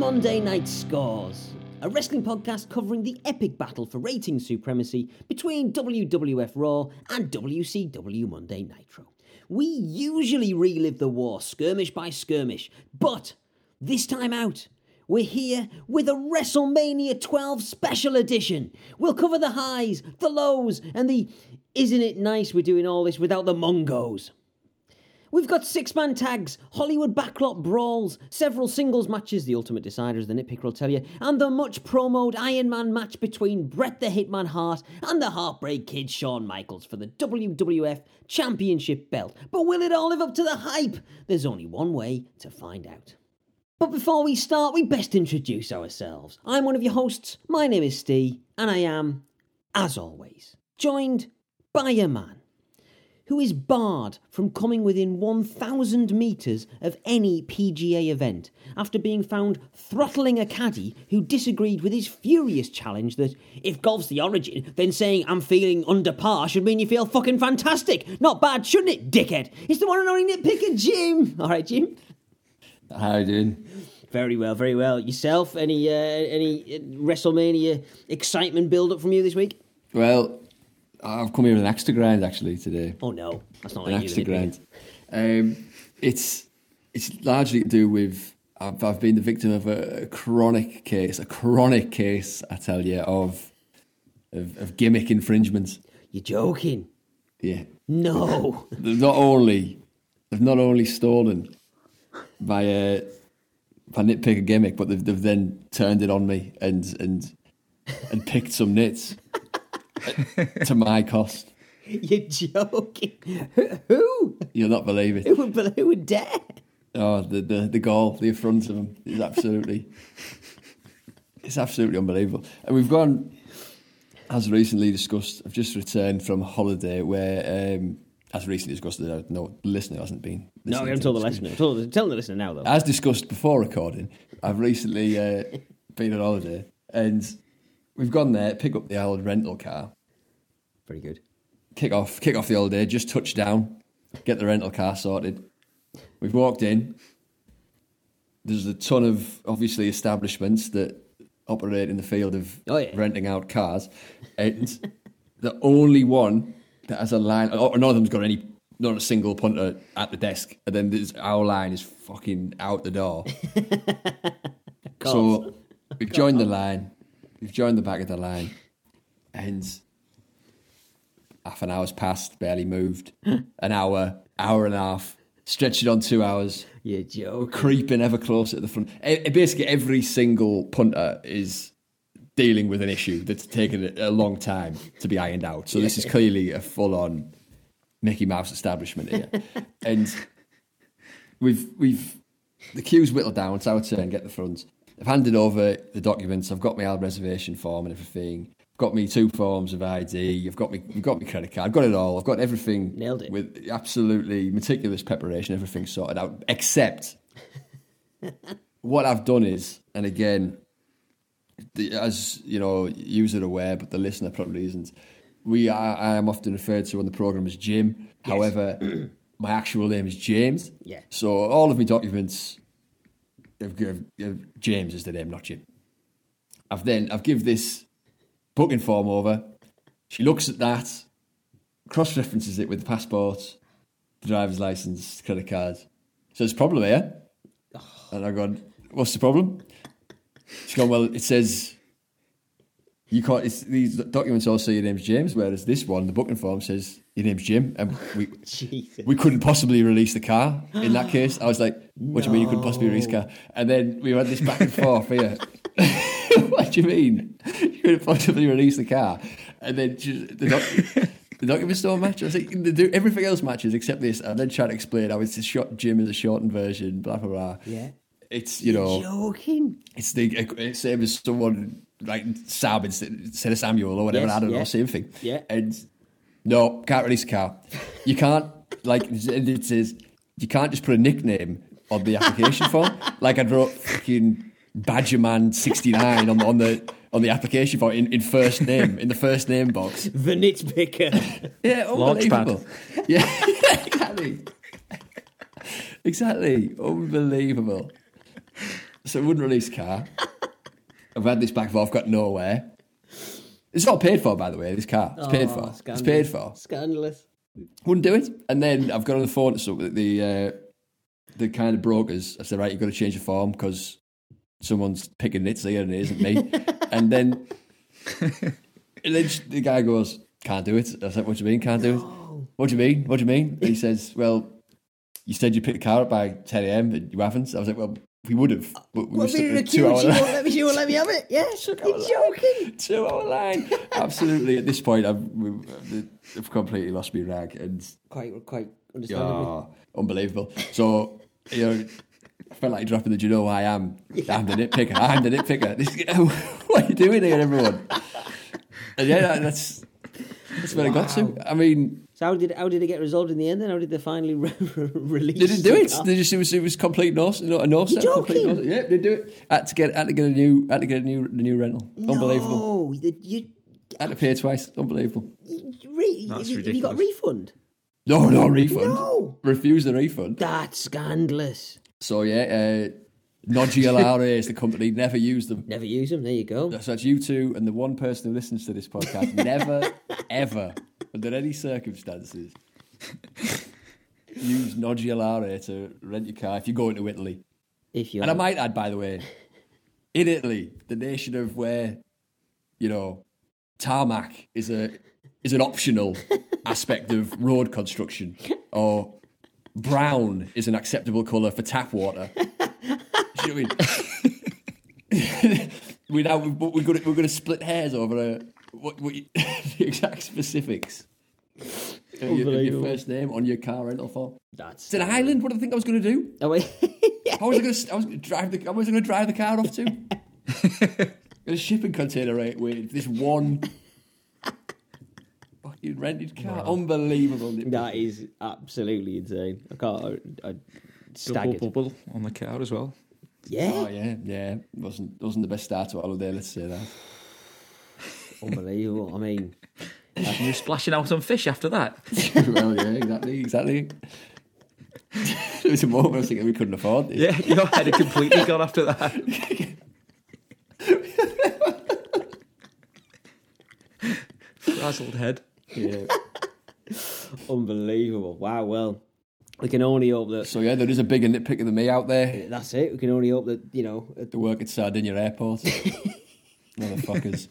Monday Night Scores, a wrestling podcast covering the epic battle for rating supremacy between WWF Raw and WCW Monday Nitro. We usually relive the war skirmish by skirmish, but this time out, we're here with a WrestleMania 12 special edition. We'll cover the highs, the lows, and the isn't it nice we're doing all this without the mungos? We've got six man tags, Hollywood backlot brawls, several singles matches, the ultimate decider, as the nitpicker will tell you, and the much promoted Iron Man match between Bret the Hitman Hart and the Heartbreak Kid Shawn Michaels for the WWF Championship belt. But will it all live up to the hype? There's only one way to find out. But before we start, we best introduce ourselves. I'm one of your hosts, my name is Steve, and I am, as always, joined by a man who is barred from coming within 1,000 metres of any PGA event after being found throttling a caddy who disagreed with his furious challenge that if golf's the origin, then saying I'm feeling under par should mean you feel fucking fantastic. Not bad, shouldn't it, dickhead? It's the one and only nitpicker, Jim. All right, Jim. How you doing? Very well, very well. Yourself? Any uh, any uh, WrestleMania excitement build up from you this week? Well, I've come here with an extra grind actually today. Oh no, that's not An like extra grind. Um, it's it's largely to do with I've, I've been the victim of a, a chronic case, a chronic case, I tell you, of of, of gimmick infringements. You're joking? Yeah, No. they've not only they've not only stolen my uh, my nitpicker gimmick, but they've, they've then turned it on me and and and picked some nits to my cost. You're joking. Who? You'll not believe it. Who would, who would dare? Oh, the the the goal, the affront of him is absolutely, it's absolutely unbelievable. And we've gone, as recently discussed. I've just returned from holiday where, um, as recently discussed, no the listener hasn't been. No, listening we haven't told the this. listener. Told, tell the listener now, though. As discussed before recording, I've recently uh, been on holiday and we've gone there, pick up the old rental car, Very good. kick off, kick off the holiday, just touch down, get the rental car sorted. We've walked in. There's a ton of obviously establishments that operate in the field of Oh, yeah. renting out cars, and the only one that has a line, or none of them's got any, not a single punter at the desk, and then there's, our line is fucking out the door. so we've joined the line, we've joined the back of the line, and half an hour's passed, barely moved. an hour, hour and a half, stretched it on two hours, You're joking. creeping ever closer to the front. Basically, every single punter is dealing with an issue that's taken a long time to be ironed out. So this is clearly a full-on Mickey Mouse establishment here, and we've we've the queue's whittled down. It's our turn. Get the front. I've handed over the documents. I've got my reservation form and everything. I've got me two forms of ID. I've got me. I've got my credit card. I've got it all. I've got everything. Nailed it. with absolutely meticulous preparation. Everything sorted out, except what I've done is, and again, the, as you know, user aware, but the listener probably isn't. We are, I am often referred to on the program as Jim. However, my actual name is James. Yeah. So all of my documents, have- James is the name, not Jim. I've then I've give this booking form over. She looks at that, cross references it with the passport, the driver's license, credit card. So there's a problem eh? here. And I've gone, what's the problem? She's gone, well, it says you can't. It's, these documents all say your name's James, whereas this one, the booking form says your name's Jim, and we we couldn't possibly release the car in that case. I was like, what do you mean you couldn't possibly release the car? And then we had this back and forth here. what do you mean you couldn't possibly release the car? And then just, the, doc- the documents don't match. I was like, do, everything else matches except this. And then trying to explain how it's a short Jim is a shortened version, blah blah blah. Yeah. It's you know Joking. it's the uh, it's same as someone like Sam instead of Samuel or whatever. Yes, I don't yeah. know, same thing. Yeah. And no, can't release a car. You can't like it says you can't just put a nickname on the application form. Like I wrote fucking Badgerman sixty nine on the on the on the application form in, in first name in the first name box. The nitpicker. Yeah, Launchpad. unbelievable. Yeah, exactly. exactly. Unbelievable. so it wouldn't release car. I've had this back and forth, got nowhere. It's all paid for, by the way. This car, it's paid Oh, for. It's paid for. Scandalous. Wouldn't do it. And then I've got on the phone to some the uh, the kind of brokers. I said, right, you've got to change the form because someone's picking it here and it isn't me. and then and then the guy goes, can't do it. I said, what do you mean, can't do it? What do you mean? What do you mean? And he says, well, you said you picked the car up by 10 a.m. and you haven't. I was like, well, we would have, uh, but we were in a two hour she line. won't let me. She won't let me have it. Yeah, you're joking. Two hour line. Absolutely. At this point, I've, I've uh, completely lost my rag. And Quite, quite understandably. Oh, unbelievable. So, you know, I felt like dropping the, do you know who I am? I'm the nitpicker. I'm the nitpicker. This, what are you doing here, everyone? And yeah, that- that's, that's where I got to. I mean, So how did how did it get resolved in the end? Then how did they finally re- release? they didn't do the it. car? They just, it was, it was complete no, no, a no set. complete joking? no- Yeah, they do it. Had to get, had to get a new, had to get a new, a new rental. Unbelievable. No, the- you, Had to pay twice. Unbelievable. you, re, That's have, you, have you got a refund? No, no refund. No. Refuse the refund. That's scandalous. So yeah, uh, Nodgy LRA is the company. Never use them. Never use them. There you go. So that's you two and the one person who listens to this podcast. Never, ever, under any circumstances, use Nodgy LRA to rent your car if you go into Italy. If you And I might add, by the way, in Italy, the nation of where, you know, tarmac is a is an optional aspect of road construction, or brown is an acceptable colour for tap water. Do you know I mean? we now we're going to, we're going to split hairs over a, what, what you, the exact specifics. of your, your first name on your car rental form. That's It's in Ireland. What do you think I was going to do? Oh wait. How was I going to? I was going to drive the. How was going to drive the car off to? A shipping container, right? With this one fucking rented car. Unbelievable. that is absolutely insane. I can't. I, I Double bubble on the car as well. Yeah. Oh yeah, yeah. wasn't wasn't the best start to a holiday. Let's say that. Unbelievable. I mean, you're splashing out on fish after that. well, yeah, exactly, exactly. there was a moment I was thinking we couldn't afford this. Yeah, your head had completely gone after that. Frazzled head. Yeah. unbelievable. Wow. Well, we can only hope that. So yeah, there is a bigger nitpicker than me out there. That's it. We can only hope that you know. To work at Sardinia Airport. Motherfuckers.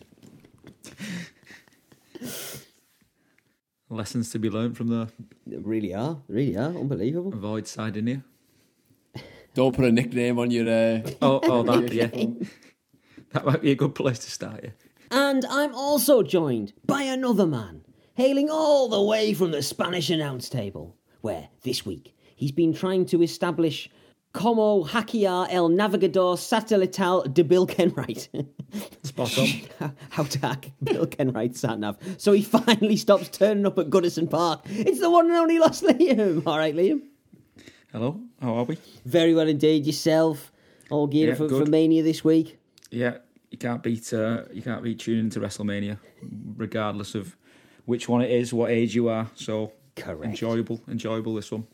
Lessons to be learned from the They really are. They really are. Unbelievable. avoid Sardinia. Don't put a nickname on your. Uh, Oh, oh, that yeah. That might be a good place to start. Yeah. And I'm also joined by another man, hailing all the way from the Spanish announce table, where this week he's been trying to establish como hackear el navegador satelital de Bill Kenwright. Spot on. How to hack Bill Kenwright sat nav. So he finally stops turning up at Goodison Park. It's the one and only lost Liam. All right, Liam. Hello, how are we? Very well indeed. Yourself, all geared Yeah, for, for good. Mania this week. Yeah, you can't beat uh, you can't beat tuning into WrestleMania, regardless of which one it is, what age you are. So Correct. enjoyable, enjoyable this one.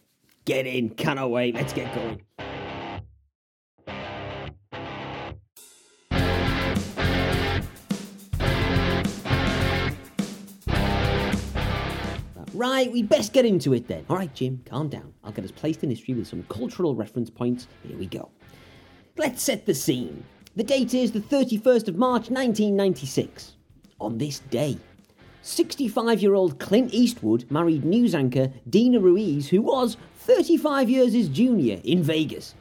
Get in. Cannot wait. Let's get going. Right, we best get into it then. All right, Jim, calm down. I'll get us placed in history with some cultural reference points. Here we go. Let's set the scene. The date is the 31st of March 1996. On this day, 65 year old Clint Eastwood married news anchor Dina Ruiz, who was 35 years his junior in Vegas.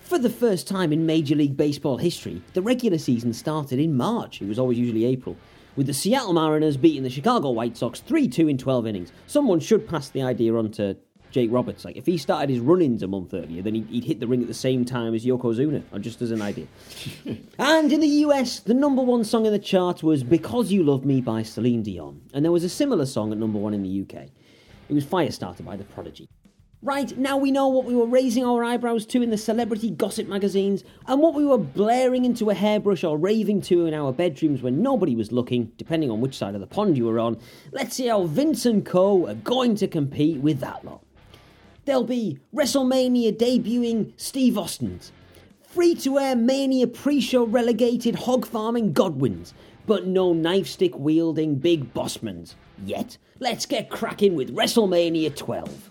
For the first time in Major League Baseball history, the regular season started in March. It was always usually April. With the Seattle Mariners beating the Chicago White Sox 3 2 in 12 innings. Someone should pass the idea on to Jake Roberts. Like, if he started his run ins a month earlier, then he'd, he'd hit the ring at the same time as Yokozuna, or uh, just as an idea. and in the US, the number one song in the chart was Because You Love Me by Celine Dion. And there was a similar song at number one in the UK. It was Firestarter by The Prodigy. Right, now we know what we were raising our eyebrows to in the celebrity gossip magazines and what we were blaring into a hairbrush or raving to in our bedrooms when nobody was looking, depending on which side of the pond you were on. Let's see how Vince and Co. are going to compete with that lot. There'll be WrestleMania debuting Steve Austin's, Free to air Mania pre show relegated hog farming Godwins, but no knife stick wielding big bossmans. Yet, let's get cracking with WrestleMania 12.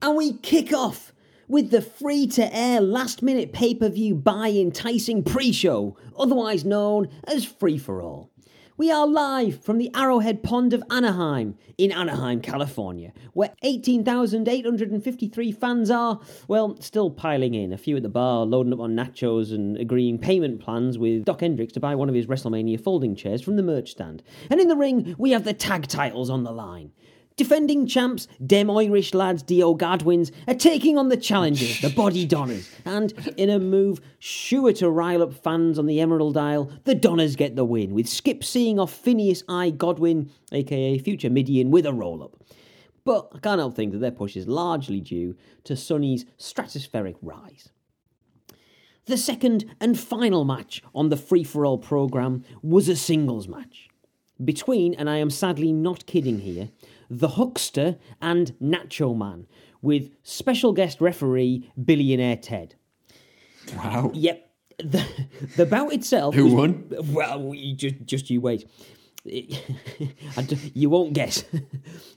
And we kick off with the free to air last minute pay per view buy enticing pre show, otherwise known as Free for All. We are live from the Arrowhead Pond of Anaheim in Anaheim, California, where 18,853 fans are, well, still piling in. A few at the bar, loading up on nachos and agreeing payment plans with Doc Hendrix to buy one of his WrestleMania folding chairs from the merch stand. And in the ring, we have the tag titles on the line. Defending champs, dem Irish lads Dio Godwins are taking on the challengers, the Bodydonnas. And in a move sure to rile up fans on the Emerald Isle, the Donners get the win, with Skip seeing off Phineas I. Godwin, aka future Mideon, with a roll up. But I can't help think that their push is largely due to Sunny's stratospheric rise. The second and final match on the free for all programme was a singles match between, and I am sadly not kidding here, the Huckster and Nacho Man, with special guest referee Billionaire Ted. Wow. Yep. The, the bout itself. Who was- won? Well, we, just, just you wait. You won't guess.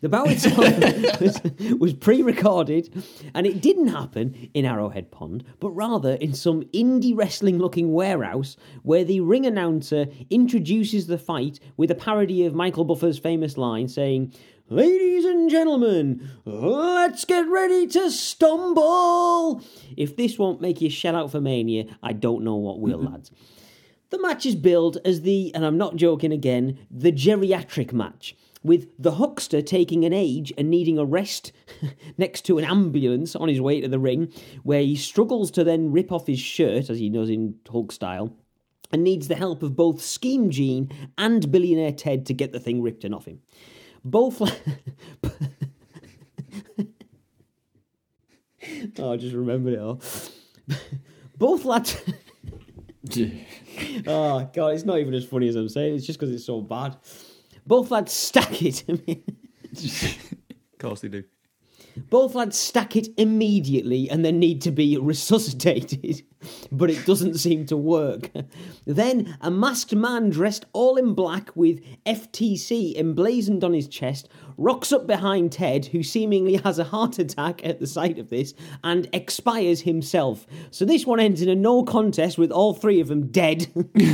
the bout itself was, was pre recorded, and it didn't happen in Arrowhead Pond, but rather in some indie wrestling looking warehouse where the ring announcer introduces the fight with a parody of Michael Buffer's famous line saying, Ladies and gentlemen, let's get ready to stumble. If this won't make you shout out for Mania, I don't know what will, mm-hmm. lads. The match is billed as the, and I'm not joking again, the geriatric match, with the huckster taking an age and needing a rest next to an ambulance on his way to the ring, where he struggles to then rip off his shirt, as he does in Hulk style, and needs the help of both Scheme Gene and Billionaire Ted to get the thing ripped and off him. Both. oh, I just remembered it all. Both lads. Oh ah, god, it's not even as funny as I'm saying. It's just because it's so bad. Both lads stack it. Of course they do. Both lads stack it immediately and then need to be resuscitated, but it doesn't seem to work. Then a masked man dressed all in black with FTC emblazoned on his chest rocks up behind Ted, who seemingly has a heart attack at the sight of this, and expires himself. So this one ends in a no contest with all three of them dead.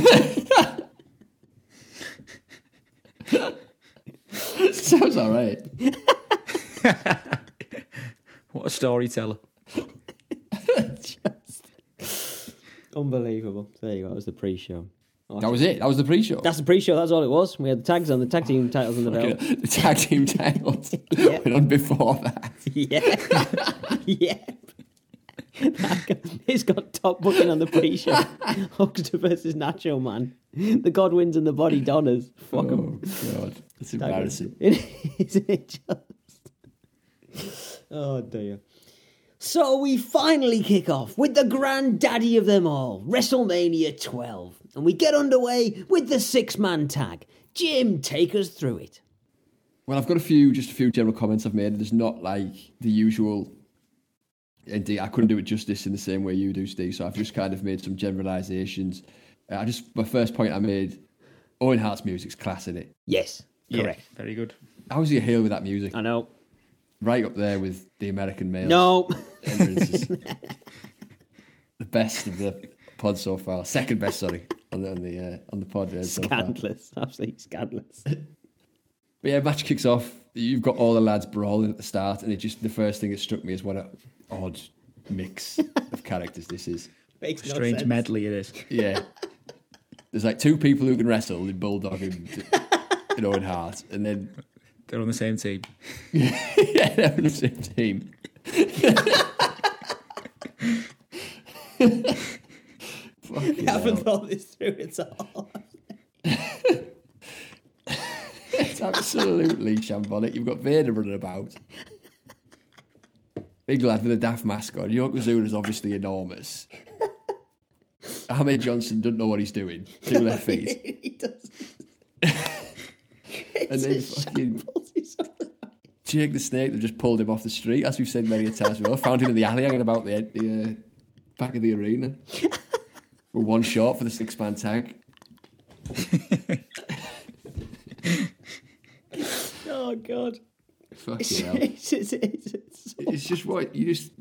Sounds all right. What a storyteller. Unbelievable. There you go. That was the pre-show. Oh, that was it. That was the pre-show. That's the pre-show. That's all it was. We had the tags on the tag team titles on the belt. the tag team titles Yeah. on before that. Yeah, yeah. It's got top booking on the pre-show. Huckster versus Nacho Man, the Godwins and the Bodydonnas. Fuck 'em. Oh God, it's embarrassing. Isn't it just? Oh dear. So we finally kick off with the granddaddy of them all, WrestleMania 12, and we get underway with the six-man tag. Jim, take us through it. Well, I've got a few, just a few general comments I've made. There's not like the usual. Indeed, I couldn't do it justice in the same way you do, Steve. So I've just kind of made some generalizations. Uh, I just my first point I made. Owen Hart's music's class in it. Yes, correct. Yeah, very good. How is he a heel with that music? I know. Right up there with the American males. No. The best of the pod so far. Second best, sorry, on the on the, uh, on the pod. uh, so far. Scandalous. Absolutely scandalous. But yeah, match kicks off. You've got all the lads brawling at the start, and it just the first thing that struck me is what an odd mix of characters this is. Makes no Strange sense. medley it is. Yeah, there's like two people who can wrestle in Bulldog and, and Owen Hart, and then They're on the same team. yeah, they're on the same team. Fucking I haven't hell. thought this through at all. It's absolutely shambolic. You've got Vader running about. Big lad with a daft mask on. Yokozuna's obviously enormous. Ahmed Johnson doesn't know what he's doing. Two left feet. he does. And then fucking Jake the Snake, they just pulled him off the street, as we've said many a times before. Found him in the alley hanging about the, the uh, back of the arena. For one shot for the six man tag. Oh God. Fucking hell. It's, it's, it's, it's, It's just what you just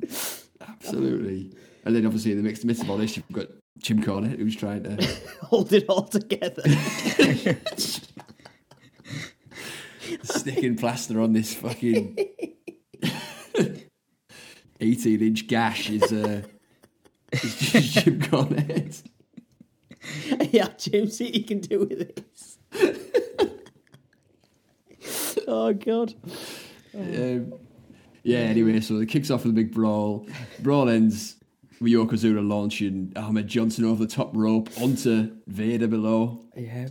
absolutely. And then obviously in the mixed midst of all this, you've got Jim Cornette who's trying to hold it all together. sticking plaster on this fucking 18 inch gash is, uh, is Jim Cornette. yeah, Jim, see what you can do with this. oh God. Um, yeah, anyway, so it kicks off with a big brawl. Brawl ends with Yokozuna launching Ahmed Johnson over the top rope onto Vader below. Yeah.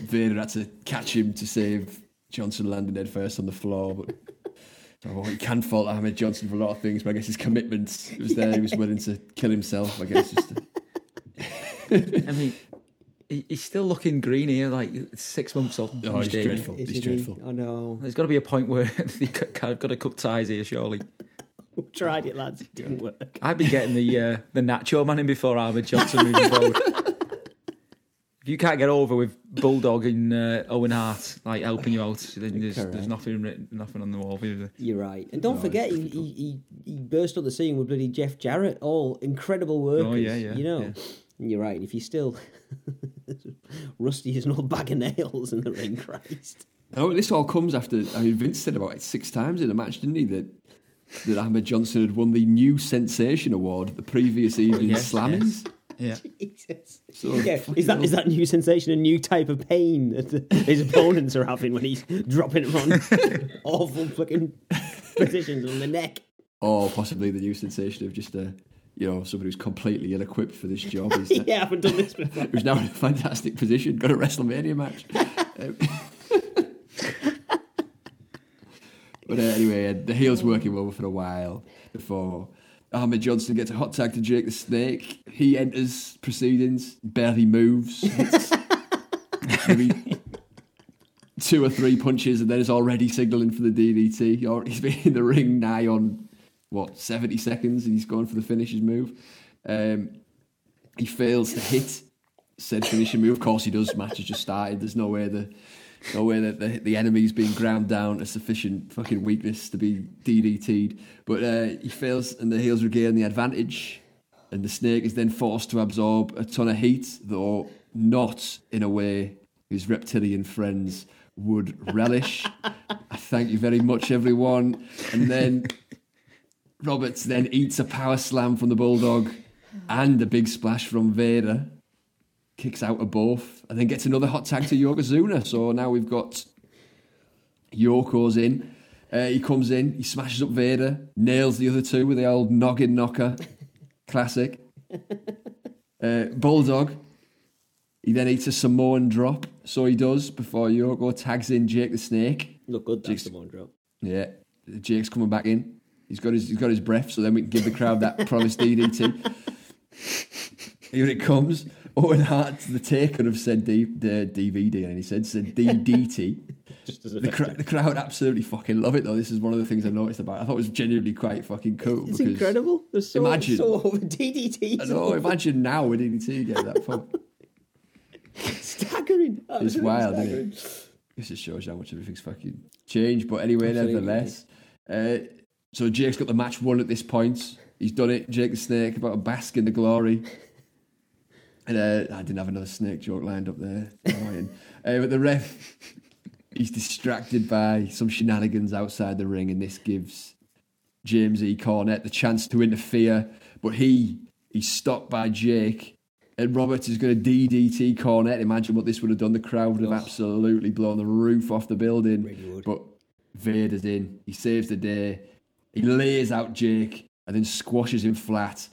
Vader had to catch him to save Johnson landing head first on the floor. But oh, you can fault Ahmed Johnson for a lot of things, but I guess his commitment was there. He was willing to kill himself, I guess. Just to, I mean, he's still looking green here, like six months old. Oh, he's David. dreadful. He's dreadful. I know. There's got to be a point where you've got to cut ties here, surely. We tried it, lads. It didn't work. I'd be getting the uh, the Nacho man in before Ahmed Johnson moving forward. If you can't get over with Bulldog and uh, Owen Hart like helping you out, then there's, there's nothing written, nothing on the wall. is there? You're right. And don't forget, he, he, he, he burst on the scene with bloody Jeff Jarrett. All incredible workers. Oh, yeah, yeah, You know. yeah. And You're right. If you're still rusty as an old bag of nails in the ring, Christ. oh, this all comes after. I mean, Vince said about it six times in the match, didn't he? That that Ahmed Johnson had won the New Sensation Award the previous evening's Yes, Slammys. Yeah. Jesus. So, Yeah, is that hell. is that new sensation a new type of pain that his opponents are having when he's dropping them on awful fucking positions on the neck? or possibly the new sensation of just a you know somebody who's completely ill-equipped for this job is that, yeah, I haven't done this before. who's now in a fantastic position got a WrestleMania match Um, but uh, anyway uh, the heel's working well for a while before Ahmed Johnson gets a hot tag to Jake the Snake. He enters proceedings barely moves maybe two or three punches and then is already signalling for the DDT or he's been in the ring nigh on what 70 seconds and he's going for the finishes move. Um, he fails to hit said finishing move. Of course he does. Match has just started. There's no way the no way that the, the enemy's being ground down to sufficient fucking weakness to be DDT'd but uh, he fails and the heels regain the advantage and the snake is then forced to absorb a ton of heat though not in a way his reptilian friends would relish. Thank you very much everyone. And then Roberts then eats a power slam from the Bulldog and a big splash from Vader. Kicks out of both and then gets another hot tag to Yokozuna. So now we've got Yoko's in. Uh, he comes in, he smashes up Vader, nails the other two with the old noggin knocker. Classic. Uh, Bulldog. He then eats a Samoan drop. So he does before Yoko tags in Jake the Snake. Look good, the one drop. Yeah, Jake's coming back in. He's got his he's got his breath, so then we can give the crowd that promised DDT. Here it comes. Owen Hart, the taker could have said D, the DVD, and he said said DDT. The, cr- the crowd absolutely fucking love it though. This is one of the things I noticed about. it. I thought it was genuinely quite fucking cool. It's incredible. They're so, Imagine. so over DDT. I know. Imagine now with DDT get that far. staggering. It's wild, staggering. isn't it? This just shows you how much everything's fucking changed. But anyway, Absolutely. nevertheless. Uh, so Jake's got the match won at this point. He's done it. Jake the Snake about to bask in the glory. And uh, I didn't have another snake joke lined up there. Uh, but the ref, he's distracted by some shenanigans outside the ring, and this gives James E. Cornette the chance to interfere. But he he's stopped by Jake, and Roberts is going to DDT Cornette. Imagine what this would have done. The crowd would have absolutely blown the roof off the building. Really. But Vader's in. He saves the day. He lays out Jake and then squashes him flat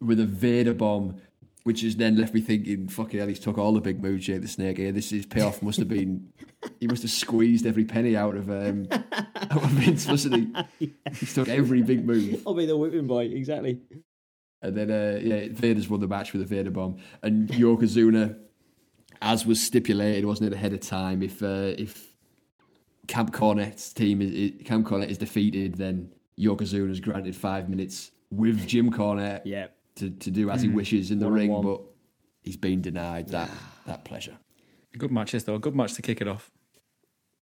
with a Vader bomb, which has then left me thinking, fucking hell, he's took all the big moves, Jake the Snake here. This his payoff must have been, he must have squeezed every penny out of um, out of Vince, mustn't he? He's took every big move. I'll be the whipping boy, exactly. And then, uh, yeah, Vader's won the match with a Vader bomb. And Yokozuna, as was stipulated, wasn't it, ahead of time, if uh, if Camp Cornette's team is, is Camp Cornette is defeated, then Yokozuna is granted five minutes with Jim Cornette Yeah. To, to do as he wishes in the ring, One-on-one. but he's been denied that that pleasure. Good matches though. A good match to kick it off.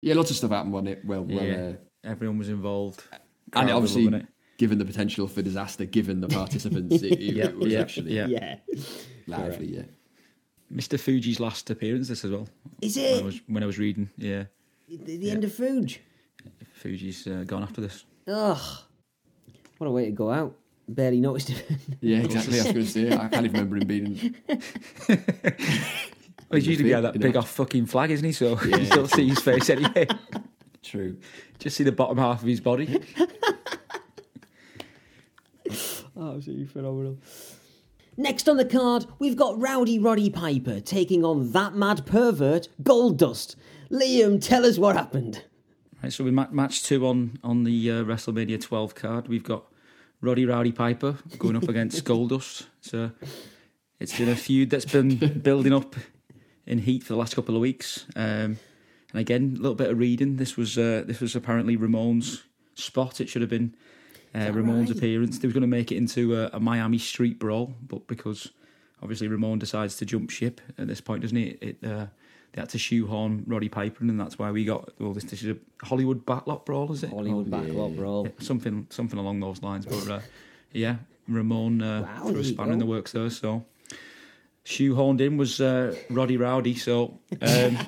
Yeah, lots of stuff happened on it. Well, well, Yeah. uh, Everyone was involved. and Crowd was obviously, loving it. given the potential for disaster, given the participants, it, it, Yeah, it was yeah, actually yeah. Yeah. lively. Yeah, Mr. Fuji's last appearance this as well. Is When I it was when I was reading, yeah, the, the end of Fuji. Fuji's uh, gone after this. Ugh. What a way to go out. Barely noticed it. yeah, exactly. I was going to say, I can't even remember him being. Well, he's usually fit, got that big know. off fucking flag, isn't he? So Yeah. you still see his face anyway. True. Just see the bottom half of his body. Absolutely phenomenal. Next on the card, we've got Rowdy Roddy Piper taking on that mad pervert, Goldust. Liam, tell us what happened. Right, so we ma- match two on on the uh, WrestleMania 12 card. We've got Roddy Rowdy Piper going up against Goldust. So it's been a feud that's been building up in heat for the last couple of weeks. Um, and again, a little bit of reading. This was uh, this was apparently Ramon's spot. It should have been uh, Ramon's right? appearance. They were going to make it into a, a Miami street brawl, but because obviously Ramon decides to jump ship at this point, doesn't he? It, uh, they had to shoehorn Roddy Piper, in, and that's why we got well. This, this is a Hollywood backlot brawl, is it? Hollywood Oh, backlot yeah. brawl. Yeah, something something along those lines. But uh, yeah, Ramon uh, Wow, threw a spanner in the works there. So shoehorned in was uh, Roddy Rowdy. So um,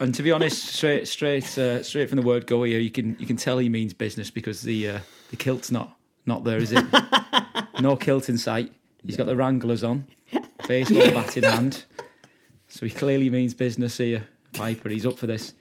and to be honest, straight straight uh, straight from the word go here, you can you can tell he means business because the uh, the kilt's not not there, is it? no kilt in sight. He's got the Wranglers on, baseball bat in hand. So he clearly means business here, Piper. He's up for this.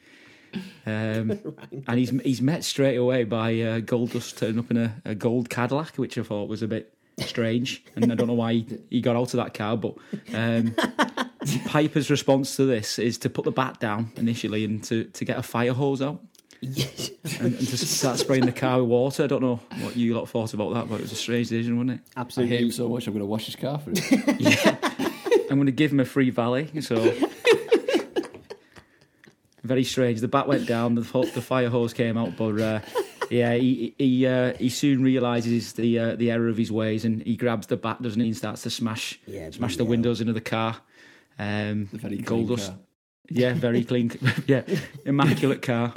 Um, and he's he's met straight away by uh, Goldust turning up in a, a gold Cadillac, which I thought was a bit strange, and I don't know why he, he got out of that car. But um, Piper's response to this is to put the bat down initially and to, to get a fire hose out Yes. and, and to start spraying the car with water. I don't know what you lot thought about that, but it was a strange decision, wasn't it? I hate Absolutely. him so much. I'm going to wash his car for him. I'm going to give him a free valley. So very strange. The bat went down. The, the fire hose came out, but uh, yeah, he he uh, he soon realizes the uh, the error of his ways, and he grabs the bat, doesn't he, and starts to smash Yeah, smash the bloody windows into the car. Um, The very clean Goldust- car. Yeah, very clean. yeah, immaculate car.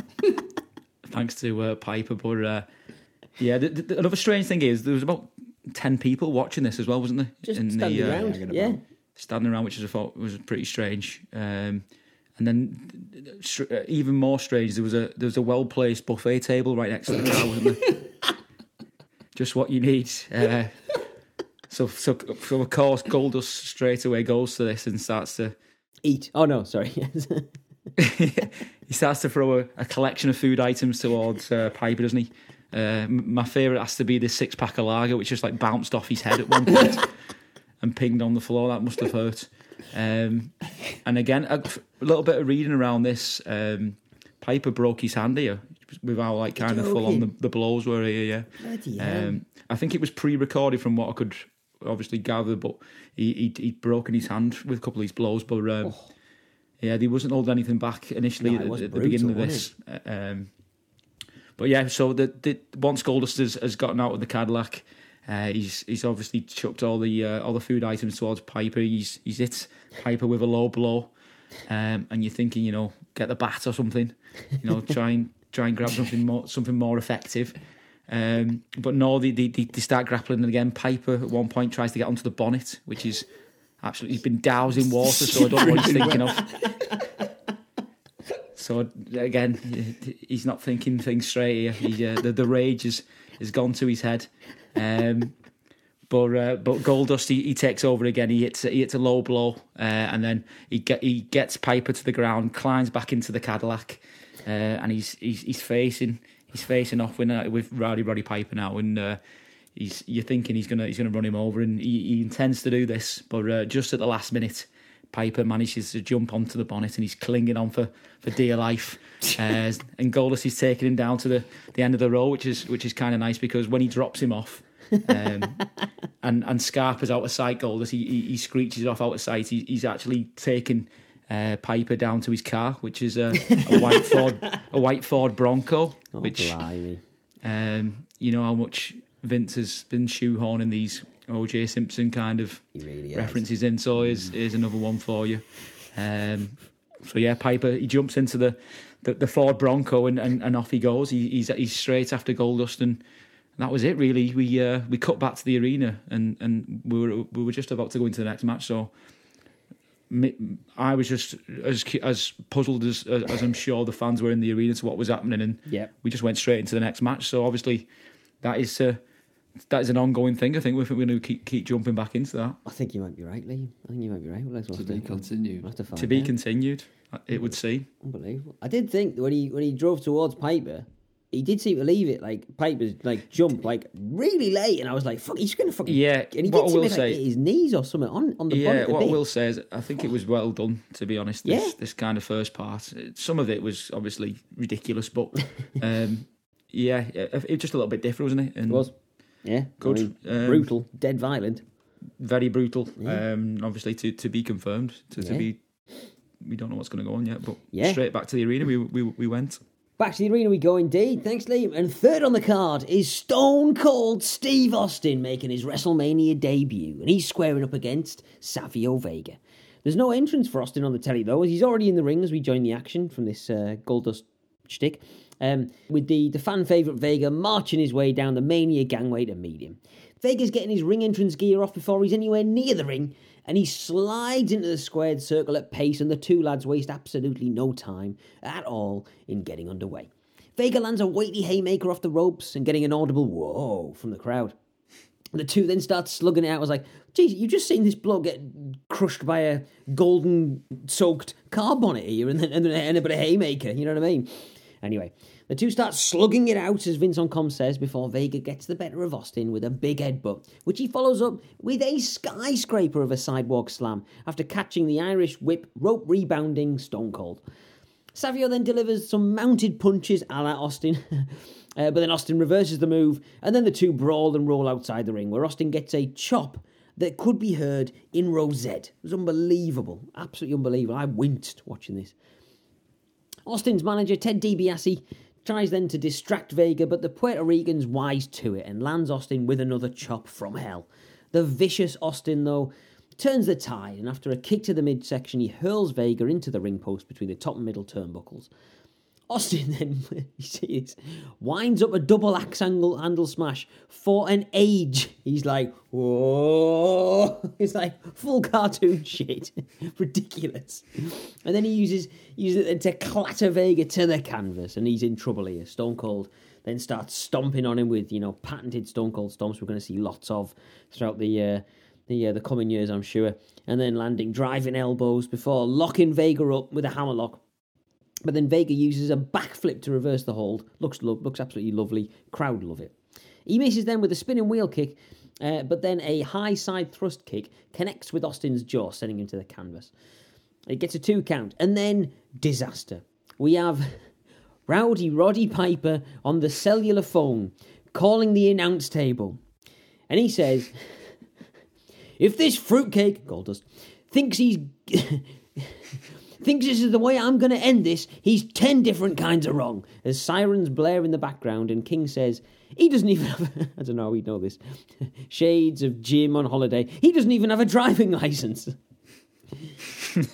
Thanks to uh, Piper, but uh, yeah, the, the, another strange thing is there was about ten people watching this as well, wasn't there? Just In standing uh, around. hanging Yeah. Standing around, which I thought was pretty strange. Um, and then, uh, even more strange, there was a there was a well placed buffet table right next to the car, wasn't there? Just what you need. Uh, so, so, so of course, Goldust straight away goes to this and starts to Eat. Oh, no, sorry. he starts to throw a, a collection of food items towards uh, Piper, doesn't he? Uh, my favourite has to be this six pack of lager, which just like bounced off his head at one point and pinged on the floor. That must have hurt. Um, and again, a, a little bit of reading around this. Um, Piper broke his hand here with how like kind of full on the, the blows were here. Yeah. Bloody hell. Um, I think it was pre-recorded from what I could obviously gather, but he he he'd broken his hand with a couple of these blows. But um, yeah, he wasn't holding anything back initially No, at, at the beginning of this. Uh, Um, but yeah, so the, the once Goldust has, has gotten out of the Cadillac, uh, he's he's obviously chucked all the uh, all the food items towards Piper. He's he's hit Piper with a low blow, um, and you're thinking, you know, get the bat or something, you know, try and try and grab something more something more effective. Um, but no, they, they they start grappling again. Piper at one point tries to get onto the bonnet, which is absolutely he's been doused in water, so I don't know what he's thinking of. So again, he's not thinking things straight here. He, uh, the the rage has gone to his head. Um, but uh, but Goldust he, he takes over again. He hits he hits a low blow, uh, and then he get he gets Piper to the ground, climbs back into the Cadillac, uh, and he's he's he's facing he's facing off with uh, with Rowdy Roddy Piper now, and uh, he's you're thinking he's gonna he's gonna run him over, and he, he intends to do this, but uh, just at the last minute. Piper manages to jump onto the bonnet and he's clinging on for, for dear life. Uh, and Goldust is taking him down to the, the end of the row, which is which is kind of nice because when he drops him off, um, and and Scarpa's out of sight, Goldust he, he, he screeches off out of sight. He, he's actually taken uh, Piper down to his car, which is a, a white Ford, a white Ford Bronco. Oh, which um, you know how much Vince has been shoehorning these OJ Simpson kind of really references in. So here's, here's another one for you. Um, so yeah, Piper he jumps into the the, the Ford Bronco and, and, and off he goes. He, he's he's straight after Goldust and that was it really. We uh, we cut back to the arena and, and we were we were just about to go into the next match. So I was just as as puzzled as as I'm sure the fans were in the arena to what was happening, and Yep. we just went straight into the next match. So obviously that is uh, that is an ongoing thing. I think we're going to keep keep jumping back into that. I think you might be right, Lee. I think you might be right. Well, let's To be continued. We'll to To be out. continued, it would seem. Unbelievable. I did think that when he when he drove towards Piper, he did seem to leave it like Piper's like jump like really late, and I was like, "Fuck, he's gonna fucking Yeah, And he what did I seem like, say- hit his knees or something on on the Yeah, bonnet. a what I will say is, I think it was well done. To be honest, this, Yeah. this kind of first part, some of it was obviously ridiculous, but um, yeah, it, it was just a little bit different, wasn't it? And It was. Yeah, Good. I mean, Um, brutal, dead violent. very brutal. Um, obviously, to, to be confirmed. To, to be, we don't know what's going to go on yet, but Yeah. straight back to the arena, we we, we went. Back to the arena we go indeed. Thanks, Liam. And third on the card is Stone Cold Steve Austin making his WrestleMania debut, and he's squaring up against Savio Vega. There's no entrance for Austin on the telly though, as he's already in the ring as we join the action from this uh, Goldust shtick. Um, with the, the fan favourite Vega marching his way down the Mania gangway to meet him. Vega's getting his ring entrance gear off before he's anywhere near the ring, and he slides into the squared circle at pace, and the two lads waste absolutely no time at all in getting underway. Vega lands a weighty haymaker off the ropes and getting an audible whoa from the crowd. The two then start slugging it out. I was like, geez, you've just seen this bloke get crushed by a golden soaked car bonnet here and then and then a bit of haymaker, you know what I mean? Anyway, the two start slugging it out, as Vince on Com says, before Vega gets the better of Austin with a big headbutt, which he follows up with a skyscraper of a sidewalk slam after catching the Irish whip rope rebounding Stone Cold. Savio then delivers some mounted punches a la Austin. Uh, but then Austin reverses the move, and then the two brawl and roll outside the ring, where Austin gets a chop that could be heard in Z. It was unbelievable. Absolutely unbelievable. I winced watching this. Austin's manager, Ted DiBiase, tries then to distract Vega, but the Puerto Rican's wise to it and lands Austin with another chop from hell. The vicious Austin, though, turns the tide, and after a kick to the midsection, he hurls Vega into the ring post between the top and middle turnbuckles. Austin then you see this, winds up a double axe angle handle smash for an age. He's like, whoa! It's like full cartoon shit, ridiculous. And then he uses uses it to clatter Vega to the canvas, and he's in trouble here. Stone Cold then starts stomping on him with you know patented Stone Cold stomps. We're going to see lots of throughout the. Uh, the, uh, the coming years, I'm sure, and then landing driving elbows before locking Vega up with a hammerlock but then Vega uses a backflip to reverse the hold. Looks lo- looks absolutely lovely. Crowd love it. He misses then with a spinning wheel kick, uh, but then a high side thrust kick connects with Austin's jaw, sending him to the canvas. It gets a two count, and then disaster. We have Rowdy Roddy Piper on the cellular phone calling the announce table, and he says, "If this fruitcake, Goldust, thinks he's." thinks this is the way I'm going to end this, he's 10 different kinds of wrong. As sirens blare in the background, and King says, he doesn't even have, I don't know, we know this, shades of Jim on holiday, he doesn't even have a driving license.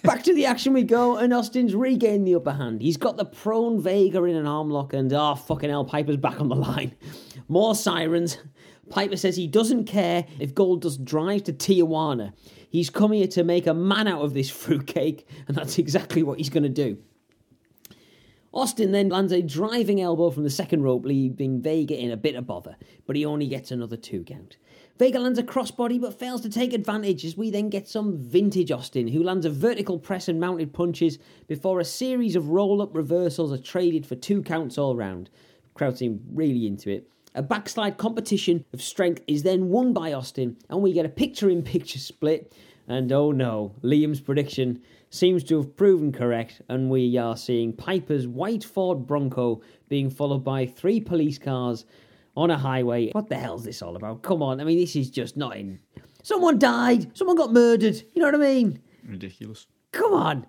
Back to the action we go, and Austin's regained the upper hand. He's got the prone Vega in an arm lock, and oh, fucking hell, Piper's back on the line. More sirens. Piper says he doesn't care if Gold Goldust drives to Tijuana. He's come here to make a man out of this fruitcake, and that's exactly what he's going to do. Austin then lands a driving elbow from the second rope, leaving Vega in a bit of bother, but he only gets another two count. Vega lands a crossbody but fails to take advantage as we then get some vintage Austin, who lands a vertical press and mounted punches before a series of roll up reversals are traded for two counts all round. Crowd seem really into it. A backslide competition of strength is then won by Austin, and we get a picture in picture split. And oh no, Liam's prediction seems to have proven correct, and we are seeing Piper's white Ford Bronco being followed by three police cars on a highway. What the hell's this all about? Come on, I mean, this is just not in. Someone died, someone got murdered, you know what I mean? Ridiculous. Come on.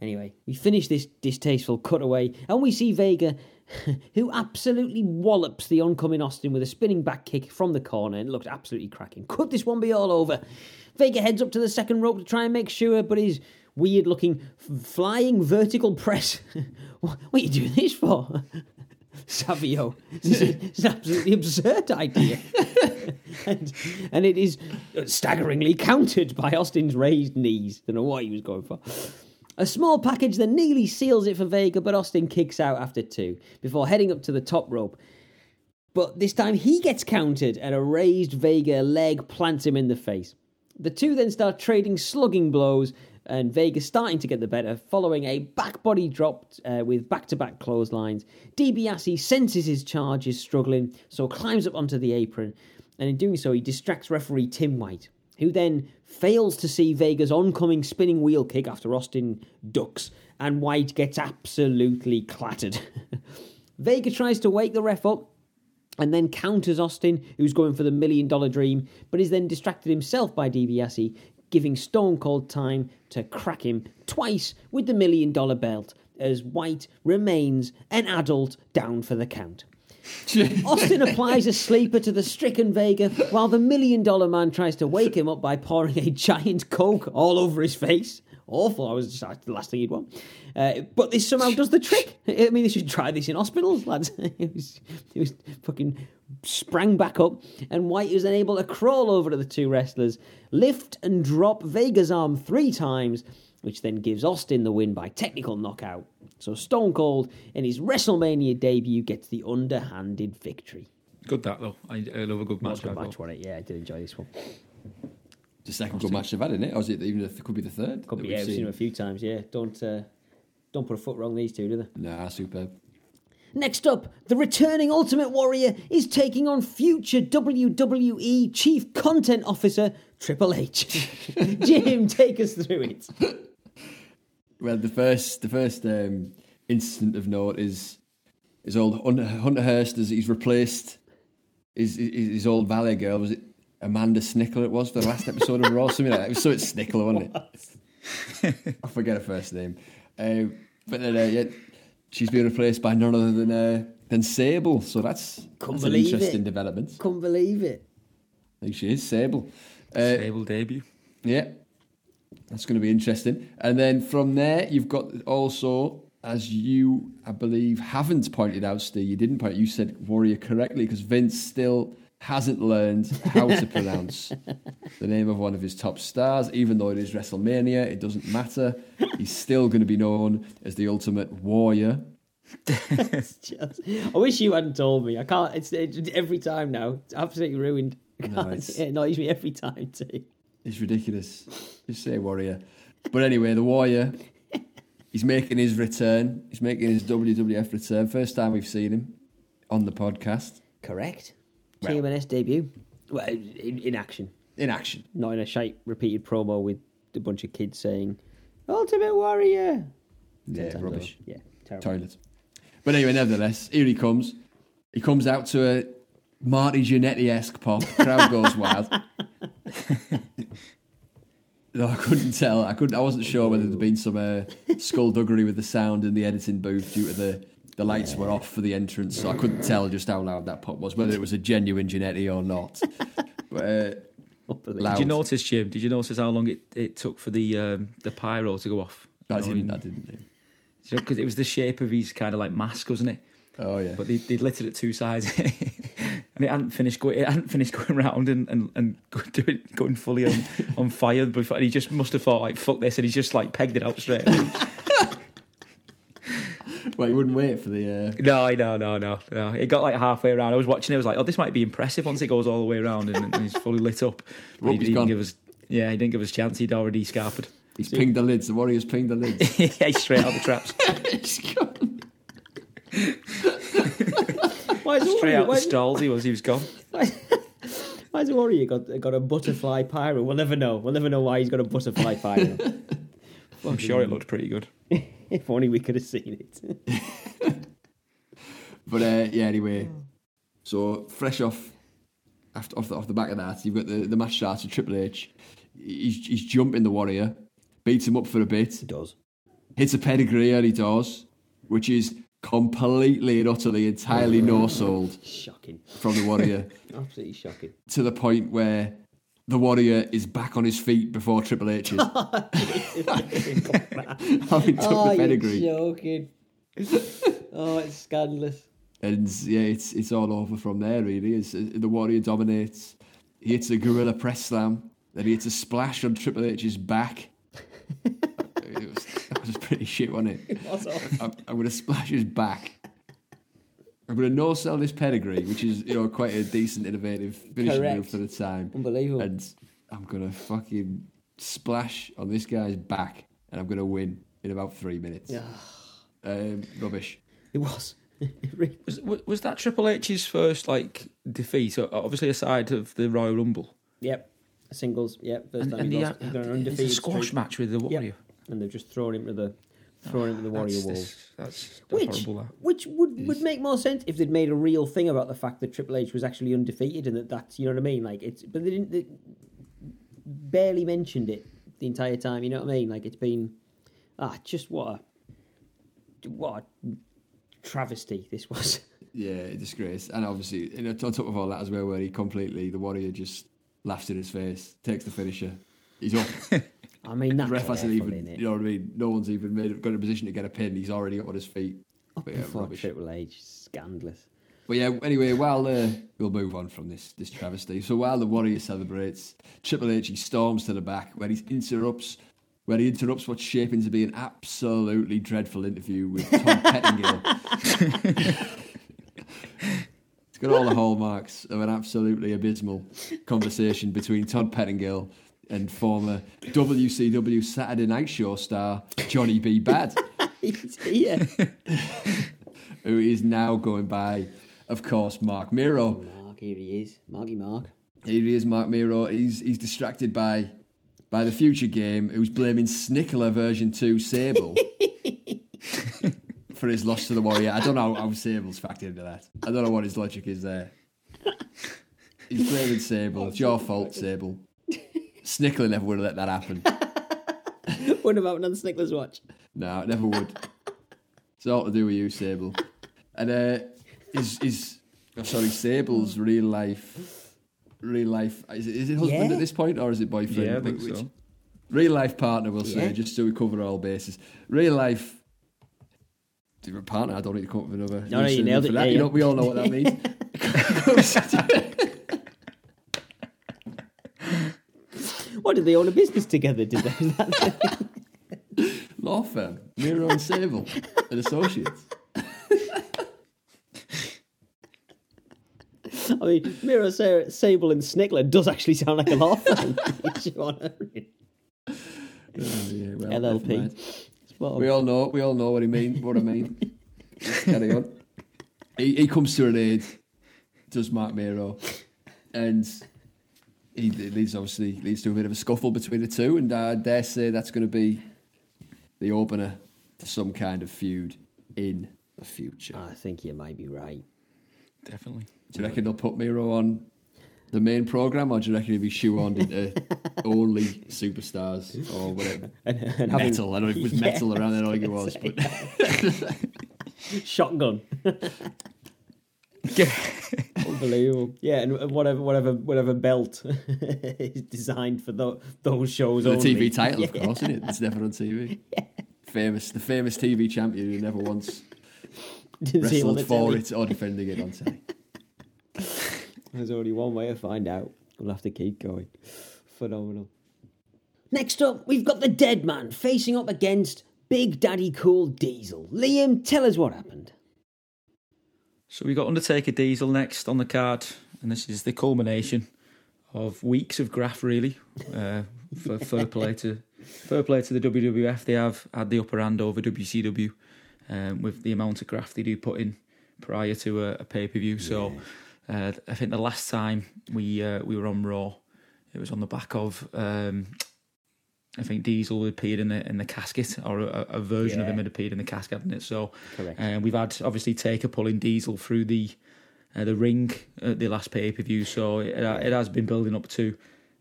Anyway, we finish this distasteful cutaway and we see Vega, who absolutely wallops the oncoming Austin with a spinning back kick from the corner and looked absolutely cracking. Could this one be all over? Vega heads up to the second rope to try and make sure, but his weird looking flying vertical press. what, are you doing this for? Savio. This is it's an absolutely absurd idea. and, and it is staggeringly countered by Austin's raised knees. Don't know what he was going for. A small package that nearly seals it for Vega, but Austin kicks out after two before heading up to the top rope. But this time he gets countered, and a raised Vega leg plants him in the face. The two then start trading slugging blows, and Vega starting to get the better, following a back body drop uh, with back to back clotheslines. DiBiase senses his charge is struggling, so climbs up onto the apron, and in doing so, he distracts referee Tim White, who then fails to see Vega's oncoming spinning wheel kick after Austin ducks, and White gets absolutely clattered. Vega tries to wake the ref up, and then counters Austin, who's going for the million dollar dream, but is then distracted himself by DiBiase, giving Stone Cold time to crack him twice with the million dollar belt as White remains an adult down for the count. Austin applies a sleeper to the stricken Vega while the million dollar man tries to wake him up by pouring a giant coke all over his face. Awful. I was just the last thing he'd want. Uh, but this somehow does the trick. I mean, they should try this in hospitals, lads. it, was, it was fucking sprang back up, and White was then able to crawl over to the two wrestlers, lift and drop Vega's arm three times, which then gives Austin the win by technical knockout. So Stone Cold, in his WrestleMania debut, gets the underhanded victory. Good that though. I, I love a good match. Good like that. match, wasn't it? Yeah, I did enjoy this one. The second good match they've had, isn't it? Or is it even the, could be the third? Could be, we've yeah, we've seen seen? him a few times. Yeah, don't uh, don't put a foot wrong these two, do they? Nah, superb. Next up, the returning Ultimate Warrior is taking on future WWE Chief Content Officer Triple H. Jim, take us through it. Well, the first the first um, incident of note is is old Hunter, Hunter Hearst as he's replaced his, his his old valet girl. Was it Amanda Snickler? It was for the last episode of Raw. Something like that. It was so it's Snickler, wasn't it? I forget her first name. Uh, but then, uh, yeah, she's being replaced by none other than uh, than Sable. So that's, Couldn't that's an interesting it. development. Couldn't believe it. I think she is Sable. Uh, Stable debut. yeah, that's going to be interesting. And then from there, you've got also, as you, I believe, haven't pointed out, Steve, you didn't point, you said Warrior correctly because Vince still hasn't learned how to pronounce the name of one of his top stars, even though it is WrestleMania. It doesn't matter. He's still going to be known as the Ultimate Warrior. Just, I wish you hadn't told me. I can't. It's, it's every time now. It's absolutely ruined. I No, can't- it's- it annoys me every time too. It's ridiculous. Just say Warrior. But anyway, the Warrior, he's making his return. He's making his WWF return. First time we've seen him on the podcast. Correct. Well- TMNS debut. Well, in, in action, In action. not in a shite repeated promo with a bunch of kids saying "Ultimate Warrior." Ten Yeah, rubbish. over. Yeah, terrible. Toilet. But anyway, nevertheless, here he comes. He comes out to a Marty Jannetty esque pop. Crowd goes wild. no, I couldn't tell. I couldn't. I wasn't sure whether there'd been some uh, skullduggery with the sound in the editing booth due to the the lights were off for the entrance, so I couldn't tell just how loud that pop was, whether it was a genuine Jannetty or not. But uh. Did you notice, Jim? Did you notice how long it, it took for the um, the pyro to go off? I You know, didn't. I didn't. Because it was the shape of his kind of like mask, wasn't it? Oh yeah. But they, they'd lit it at two sides, and it hadn't finished going. It hadn't finished going round and and, and doing, going fully on, on fire before. And he just must have thought like fuck this, and he's just like pegged it out straight. away. well, you wouldn't wait for the. Uh, no, no, no, no, no. It got like halfway around. I was watching. it, I was like, oh, this might be impressive once it goes all the way around and, and he's fully lit up. But Oh, he didn't give us. Yeah, he didn't give us a chance. He'd already scarpered. he's pinged the lids. The Warriors pinged the lids. yeah, straight out the traps. He's gone. Why is Straight Warrior, out the why, stalls. He was. He was gone. why, why has Warrior got got a butterfly pyro? We'll never know. We'll never know why he's got a butterfly pyro. I'm sure it looked pretty good. if only we could have seen it. But uh, yeah, anyway. So fresh off after off the, off the back of that, you've got the, the match starts with Triple H. He's, he's jumping the Warrior, beats him up for a bit, He does. hits a pedigree and he does, which is completely and utterly, entirely no sold Shocking. from the Warrior Absolutely shocking. to the point where the Warrior is back on his feet before Triple H is. Having took oh, the pedigree. joking. oh, it's scandalous. And yeah, it's it's all over from there. Really, it's, uh, the Warrior dominates. He hits a gorilla press slam. Then he hits a splash on Triple H's back. it was was pretty shit, wasn't it? What's off? I'm, I'm going to splash his back. I'm going to no sell this pedigree, which is you know quite a decent, innovative finishing Correct. move for the time. Unbelievable. And I'm going to fucking splash on this guy's back, and I'm going to win in about three minutes. Yeah, Um, rubbish. it was. Was, was that Triple H's first like defeat? Obviously, aside of the Royal Rumble, yep. Singles. Yep. First and, time and he the, lost. He's got an it's a undefeated squash streak. match with the Warrior. And they've just thrown him to the thrown him to the Warrior that's, wall. that's, that's Which, horrible. That. which would, would make more sense if they'd made a real thing about the fact that Triple H was actually undefeated and that that's you know what I mean. Like it's, but they didn't. They barely mentioned it the entire time. You know what I mean? Like it's been ah, just what a what a travesty this was. Yeah, a disgrace. And obviously, you know, on top of all that as well, where he completely, the Warrior just laughs in his face, takes the finisher. He's up. I mean, that's the ref hasn't even, innit? you know what I mean? No one's even made, got in a position to get a pin. He's already up on his feet. Up But yeah, before rubbish. Triple H, scandalous. But yeah, anyway, while uh, we'll move on from this this travesty. So while the Warrior celebrates, Triple H he storms to the back where he interrupts where he interrupts what's shaping to be an absolutely dreadful interview with Tom Pettengill. it's got all the hallmarks of an absolutely abysmal conversation between Todd Pettengill and former WCW Saturday Night Show star Johnny B. Badd He's here. who is now going by, of course, Marc Mero. Mark, here he is. Marky Mark. Here he is, Marc Mero. He's he's distracted by by the future game, who's blaming Snickler version two Sable for his loss to the Warrior. I don't know how Sable's factored into that. I don't know what his logic is there. He's blaming Sable. It's your fault, Sable. Snickler never would have let that happen. Wouldn't have happened on the Snickler's watch. No, it never would. It's all to do with you, Sable. And uh, is is oh, sorry, Sable's real life, real life. Is it, is it husband Yeah. at this point or is it boyfriend? Yeah, I think Which- so. Real life partner, we'll say, just so we cover all bases. Real life. Partner, I don't need to come up with another. No, no, you nailed it, that. yeah, you yeah. know, we all know what that means. What did they own a business together? Did they? Law firm, Mero and Sable and Associates. I mean, Mero, Sa- Sable, and Snickler does actually sound like a law firm. Oh, yeah, well, LLP. mind. Spot on. We all know. We all know what he mean. What I mean. Carry on. He, he comes to an aid. Does Marc Mero, and it leads obviously leads to a bit of a scuffle between the two, and uh, I dare say that's going to be the opener to some kind of feud in the future. I think you might be right. Definitely. Do you reckon they'll put Mero on the main program, or do you reckon he'll be shoehorned into only superstars or whatever? And, and having Metal. I don't know if it was Yeah. metal around then. I think it was, but shotgun. Unbelievable. Yeah, and whatever, whatever, whatever belt is designed for tho- those shows. the only. TV title, of course, isn't it? It's never on TV. Famous, the famous TV champion who never once Didn't see him on wrestled the for it or defending it on telly. There's only one way to find out. We'll have to keep going. Phenomenal. Next up, we've got the Dead Man facing up against Big Daddy Cool Diesel. Liam, tell us what happened. So we got Undertaker Diesel next on the card, and this is the culmination of weeks of graft. Really, uh, for fair play to fair play to the WWF. They have had the upper hand over WCW um, with the amount of graft they do put in prior to a, a pay per view. So uh, I think the last time we uh, we were on Raw, it was on the back of. Um, I think Diesel appeared in the in the casket, or a, a version of him had appeared in the casket, hadn't it? So Correct. we've had obviously Taker pulling Diesel through the uh, the ring at the last pay per view, so it, it has been building up to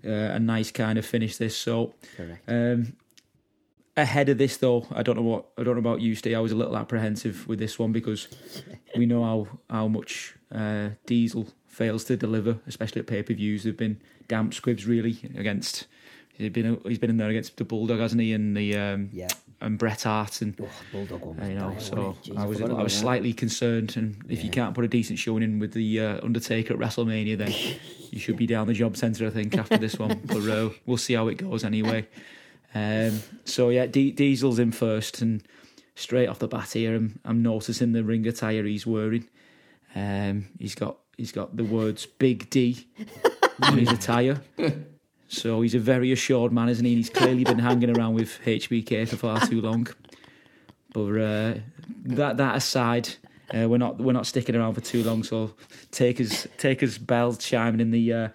uh, a nice kind of finish. This so Correct. um, ahead of this though, I don't know what I don't know about you, Steve. I was a little apprehensive with this one because we know how how much uh, Diesel fails to deliver, especially at pay per views. They've been damp squibs really against. He's been he's been in there against the Bulldog, hasn't he? And the um, Yeah. and Bret Hart and Oh, Bulldog one you know. So? Jeez, I was I about was that. slightly concerned, and if you can't put a decent showing in with the uh, Undertaker at WrestleMania, then you should be down the job centre, I think, after this one. But uh, we'll see how it goes anyway. Um, so yeah, D- Diesel's in first, and straight off the bat here, I'm, I'm noticing the ring attire he's wearing. Um, he's got he's got the words "Big D" on his attire. So he's a very assured man, isn't he? And he's clearly been hanging around with HBK for far too long. But uh, that that aside, uh, we're not we're not sticking around for too long. So take us take us bells chiming in the uh,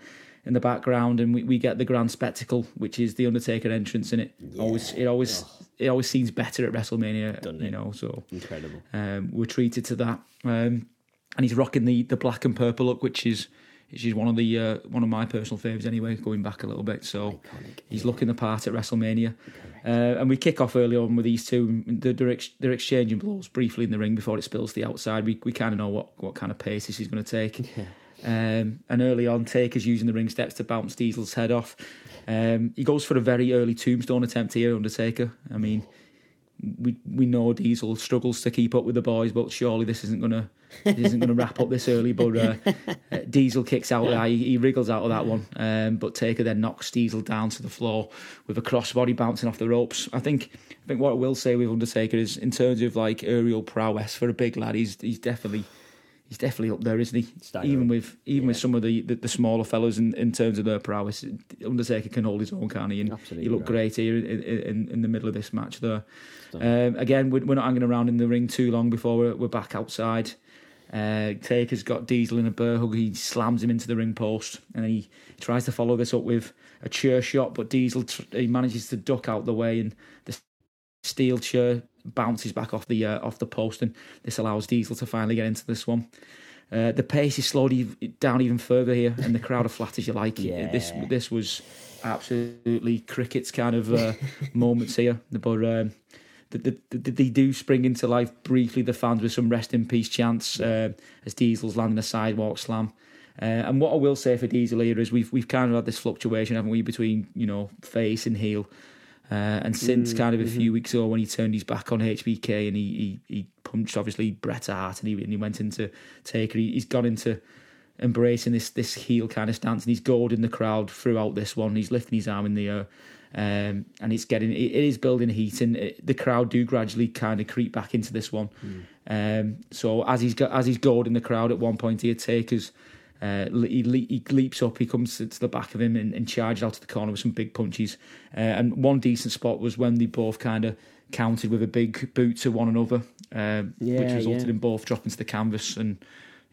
in the background, and we, we get the grand spectacle, which is the Undertaker entrance and it. Always it always it always seems better at WrestleMania, Doesn't you it? know. So Incredible. um, we're treated to that, um, and he's rocking the, the black and purple look, which is is one of the uh, one of my personal faves anyway. Going back a little bit, so Iconic. he's looking the part at WrestleMania, uh, and we kick off early on with these two. They're, they're, ex- they're exchanging blows briefly in the ring before it spills to the outside. We we kind of know what, what kind of pace this is going to take. Um, and early on, Taker's using the ring steps to bounce Diesel's head off. Um, he goes for a very early tombstone attempt here, Undertaker. I mean, we we know Diesel struggles to keep up with the boys, but surely this isn't gonna this isn't gonna wrap up this early. But uh, uh, Diesel kicks out, uh, he, he wriggles out of that one. Um, but Taker then knocks Diesel down to the floor with a crossbody bouncing off the ropes. I think I think what I will say with Undertaker is in terms of like aerial prowess for a big lad, he's he's definitely he's definitely up there, isn't he? Staggering. Even with even with some of the, the, the smaller fellas in, in terms of their prowess, Undertaker can hold his own, can't he? And Absolutely he looked right. great here in, in, in the middle of this match there. Um, again, we're, we're not hanging around in the ring too long before we're, we're back outside. Uh, Taker's got Diesel in a bear hug. He slams him into the ring post, and he tries to follow this up with a chair shot, but Diesel tr- he manages to duck out the way, and the steel chair bounces back off the uh, off the post, and this allows Diesel to finally get into this one. Uh, the pace is slowed down even further here, and the crowd are flat as you like. Yeah. This this was absolutely crickets kind of uh, moments here, but. Um, the, the, the, they do spring into life briefly. The fans with some rest in peace chants uh, as Diesel's landing a sidewalk slam. Uh, and what I will say for Diesel here is we've we've kind of had this fluctuation, haven't we, between you know face and heel. Uh, and since kind of a few weeks ago when he turned his back on HBK and he he, he punched obviously Bret Hart and he and he went into Taker, he, he's gone into embracing this this heel kind of stance and he's goading the crowd throughout this one. He's lifting his arm in the air. Um, and it's getting it, it is building heat and it, the crowd do gradually kind of creep back into this one. Um, so as he's got as he's goading the crowd at one point here, Taker's uh, he, le- he leaps up, he comes to to the back of him and, and charges out to the corner with some big punches. Uh, and one decent spot was when they both kind of counted with a big boot to one another, um, which resulted yeah. in both dropping to the canvas. And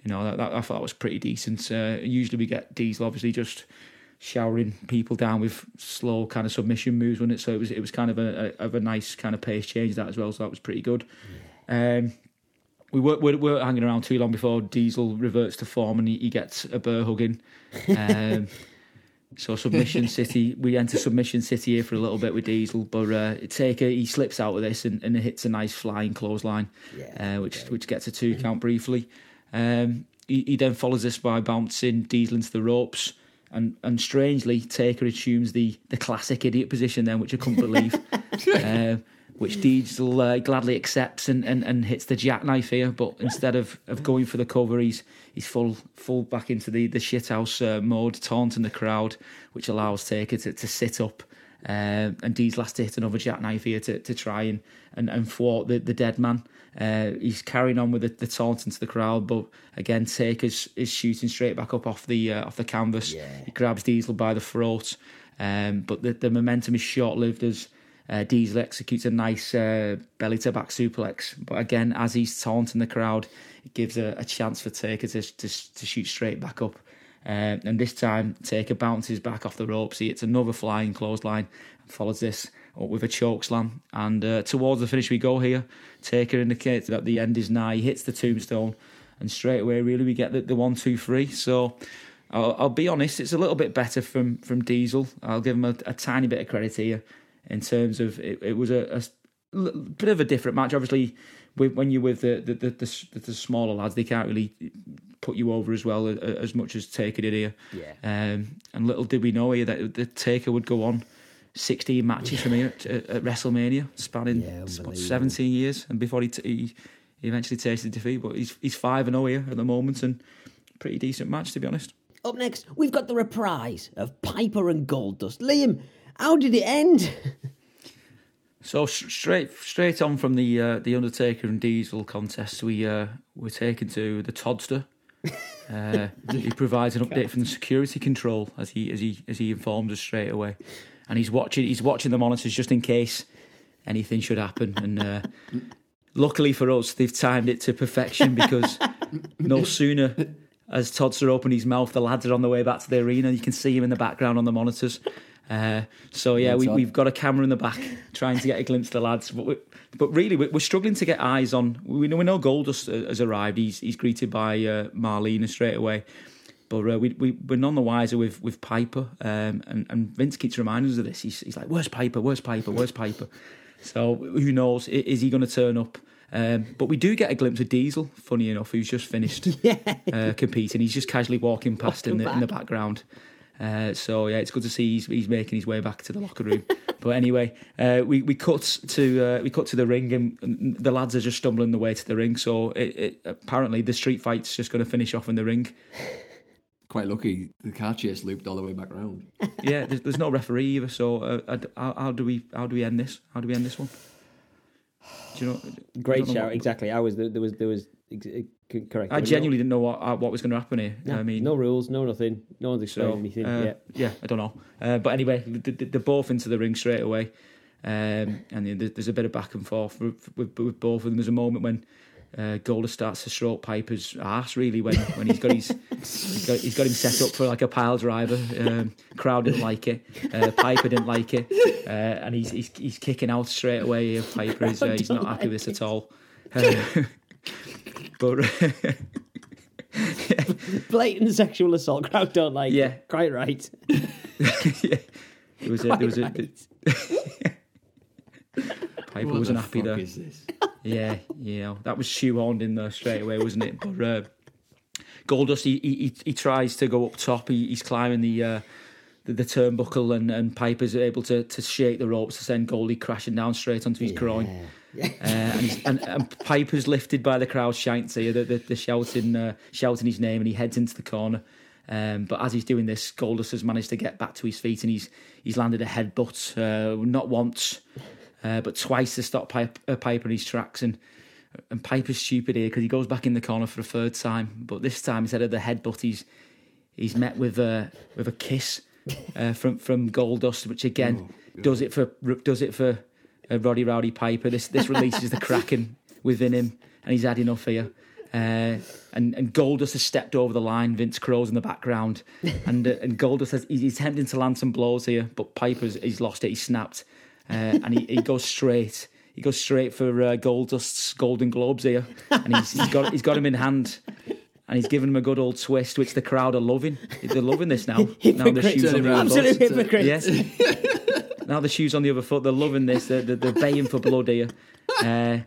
you know that, that I thought that was pretty decent. Uh, usually we get Diesel obviously just showering people down with slow kind of submission moves, wasn't it? So it was it was kind of a, a of a nice kind of pace change that as well. So that was pretty good. Um, we weren't, hanging around too long before Diesel reverts to form and he, he gets a bear hugging. Um, so submission city, we enter submission city here for a little bit with Diesel, but uh, Taker he slips out of this and, and hits a nice flying clothesline, Yeah, uh, which which gets a two count briefly. Um, he, he then follows this by bouncing Diesel into the ropes. And, and strangely, Taker assumes the, the classic idiot position then, which I couldn't believe. uh, which Diesel uh, gladly accepts and, and, and hits the jackknife here. But instead of, of going for the cover, he's he's full full back into the the shithouse uh, mode, taunting the crowd, which allows Taker to, to sit up. Uh, and Diesel has to hit another jackknife here to, to try and, and, and thwart the, the dead man. Uh, he's carrying on with the, the taunt into the crowd, but again, Taker's is shooting straight back up off the uh, off the canvas. Yeah. He grabs Diesel by the throat, um, but the, the momentum is short lived as uh, Diesel executes a nice uh, belly to back suplex. But again, as he's taunting the crowd, it gives a, a chance for Taker to, to, to shoot straight back up. Um, and this time, Taker bounces back off the ropes. He hits another flying clothesline and follows this up with a choke slam. And uh, towards the finish we go here. Taker indicates that the end is nigh. He hits the tombstone, and straight away, really, we get the, the one, two, three. So I'll, I'll be honest, it's a little bit better from from Diesel. I'll give him a, a tiny bit of credit here. In terms of it, it was a bit of a different match. Obviously, when you're with the the, the the the smaller lads, they can't really put you over as well a- a- as much as Taker did here. Yeah. Um, and little did we know here that the Taker would go on 16 matches from here at, at WrestleMania, spanning Yeah, 17 17 years, and before he, t- he he eventually tasted defeat. But he's he's five and zero here at the moment, and pretty decent match to be honest. Up next, we've got the reprise of Piper and Goldust. Liam, how did it end? So straight straight on from the uh, the Undertaker and Diesel contest, we uh, we're taken to the Todster. Uh, he provides an update from the security control as he as he as he informs us straight away, and he's watching he's watching the monitors just in case anything should happen. And uh, luckily for us, they've timed it to perfection because no sooner as Todster opened his mouth, the lads are on the way back to the arena. You can see him in the background on the monitors. Uh, so yeah, we, we've got a camera in the back trying to get a glimpse of the lads. But, we, but really, we- we're struggling to get eyes on. We know we know Goldust uh, has arrived. He's he's greeted by uh, Marlena straight away. But uh, we, we, we're none the wiser with, with Piper. Um, and, and Vince keeps reminding us of this. He's, he's like, Where's Piper? Where's Piper? Where's Piper? So who knows? Is he going to turn up? Um, but we do get a glimpse of Diesel, funny enough, who's just finished uh, competing. He's just casually walking past in the, in the background. Uh, so yeah, it's good to see he's, he's making his way back to the locker room. but anyway, uh, we we cut to uh, we cut to the ring, and, and the lads are just stumbling the way to the ring. So it, it, apparently the street fight's just going to finish off in the ring. Quite lucky. The car chase looped all the way back round. Yeah, there's, there's no referee either. So uh, how, how do we how do we end this? How do we end this one? Do you know? Great I shout, what- exactly. I was there was there was ex- c- correct. I genuinely didn't know what uh, what was going to happen here. no, I mean, no rules, no nothing. No one's explained So, anything. uh, yeah. yeah, I don't know. Uh, but anyway, they- they- they're both into the ring straight away. Um, and there's a bit of back and forth with, with, with both of them. There's a moment when uh, Golder starts to stroke Piper's ass, really, when, when he's got his he's got, he's got him set up for like a pile driver. Um, crowd didn't like it. Uh, Piper didn't like it, uh, and he's, he's he's kicking out straight away. Piper is uh, he's not happy with this at all. But Blatant sexual assault. Crowd don't like. Yeah. it. quite right. yeah, there was a, Quite there was a, right. Piper What wasn't the happy fuck there. is this? Yeah, you know that was shoehorned in there straight away, wasn't it? But uh, Goldust, he, he he tries to go up top. He, he's climbing the, uh, the the turnbuckle, and, and Piper's able to to shake the ropes to send Goldie crashing down straight onto his groin. Uh, and, and, and Piper's lifted by the crowd shouting, the, the, the shouting, uh, shouting his name, and he heads into the corner. Um, but as he's doing this, Goldust has managed to get back to his feet, and he's he's landed a headbutt, uh, not once, uh, but twice to stop Piper, uh, Piper in his tracks. And and Piper's stupid here because he goes back in the corner for a third time, but this time instead of the headbutt, he's he's met with a with a kiss uh, from from Goldust, which again does it for does it for uh, Roddy Rowdy Piper. This this releases the kraken within him, and he's had enough here. Uh, and and Goldust has stepped over the line. Vince Crow's in the background, and uh, and Goldust has he's, he's attempting to land some blows here, but Piper's he's lost it. He's snapped, uh, and he, he goes straight. He goes straight for uh, Goldust's Golden Globes here, and he's, he's got he's got him in hand, and he's giving him a good old twist, which the crowd are loving. They're loving this now. now the shoes on the. Absolute hypocrites. Yes. now the shoes on the other foot. They're loving this. They're, they're, they're baying for blood here. Uh,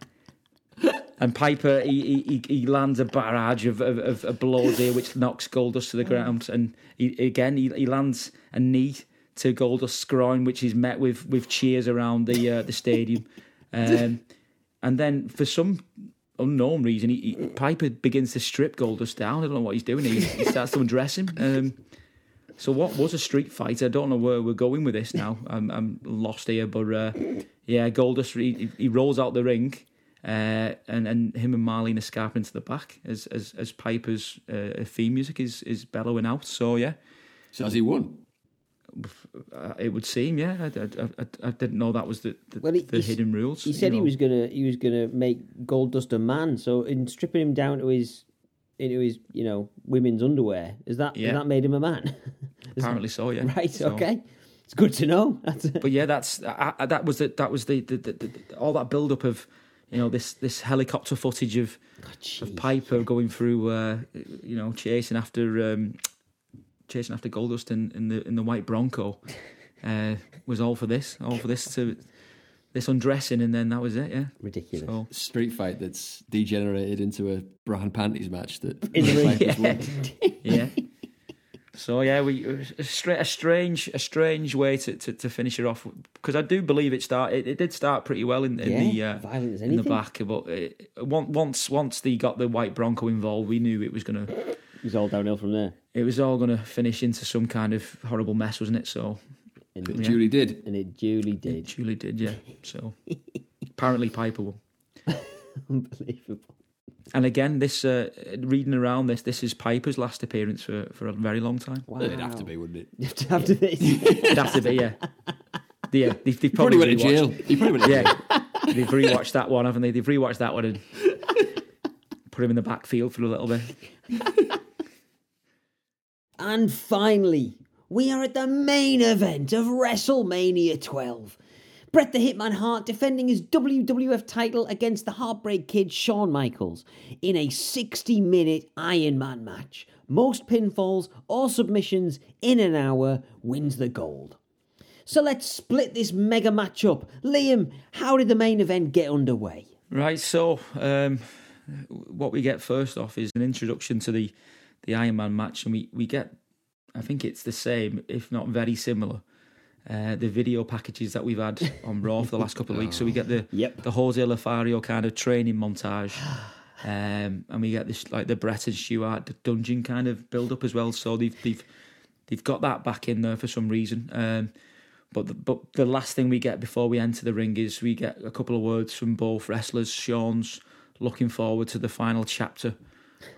and Piper, he, he, he lands a barrage of, of, of, blows here, which knocks Goldust to the ground. And he, again, he, he lands a knee to Goldust's groin, which is met with, with cheers around the uh, the stadium. Um, and then, for some unknown reason, he, he, Piper begins to strip Goldust down. I don't know what he's doing. He, he starts to undress him. Um, so what was a street fight? I don't know where we're going with this now. I'm, I'm lost here, but uh, yeah, Goldust he, he rolls out the ring, uh, and and him and Marlene escape into the back as as, as Piper's uh, theme music is is bellowing out. So yeah, So has he won? uh, it would seem yeah. I, I, I, I didn't know that was the the, Well, he- the he- hidden rules. He you said he was gonna he was gonna make Goldust a man. So in stripping him down to his into his you know women's underwear, is that Yeah. that made him a man? That- apparently so. Yeah, Right. So- Okay. It's good to know. That's but yeah, that's I, I, that was the, that was the, the, the, all that build up of you know this this helicopter footage of of Piper going through uh, you know chasing after um, chasing after Goldust in, in the in the white Bronco. uh, was all for this, all for this to this undressing, and then that was it. Yeah. Ridiculous. So Street fight that's degenerated into a bra and panties match that In the ring. Yeah. So yeah, we a, stra- a strange, a strange way to, to, to finish it off because I do believe it start. It, it did start pretty well in, in Yeah, the uh, in the anything. back, but it, on- once once they got the white Bronco involved, we knew it was gonna. It was all downhill from there. It was all gonna finish into some kind of horrible mess, wasn't it? So And, It Julie did. and it duly it did. truly did, yeah. So apparently Piper won. Unbelievable. And again, this uh, reading around this, this is Piper's last appearance for, for a very long time. Wow. It'd have to be, wouldn't it? After this. It'd have to be, yeah. Yeah, they've, they've Probably, probably, went to jail. He probably went to jail. Yeah, they've rewatched that one, haven't they? They've rewatched that one and put him in the backfield for a little bit. And finally, we are at the main event of WrestleMania 12. Bret the Hitman Hart defending his WWF title against the Heartbreak Kid Shawn Michaels in a 60 minute Iron Man match. Most pinfalls or submissions in an hour wins the gold. So let's split this mega match up. Liam, how did the main event get underway? Right, so um, what we get first off is an introduction to the, the Iron Man match, and we, we get, I think it's the same, if not very similar, uh, the video packages that we've had on Raw for the last couple of weeks. So we get the Yep. the Jose Lothario kind of training montage. Um, and we get this like the Bret and Stewart the dungeon kind of build up as well. So they've they've they've got that back in there for some reason. Um, but the, but the last thing we get before we enter the ring is we get a couple of words from both wrestlers. Shawn's looking forward to the final chapter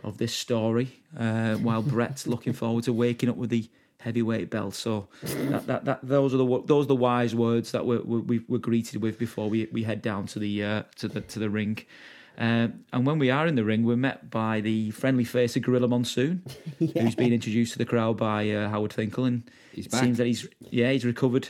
of this story, uh, while Bret's looking forward to waking up with the heavyweight belt. So that, that, that those are the those are the wise words that we're, we we're greeted with before we, we head down to the uh, to the to the ring. Um, and when we are in the ring, we're met by the friendly face of Gorilla Monsoon, who's been introduced to the crowd by uh, Howard Finkel, and He's it back. seems that he's yeah he's recovered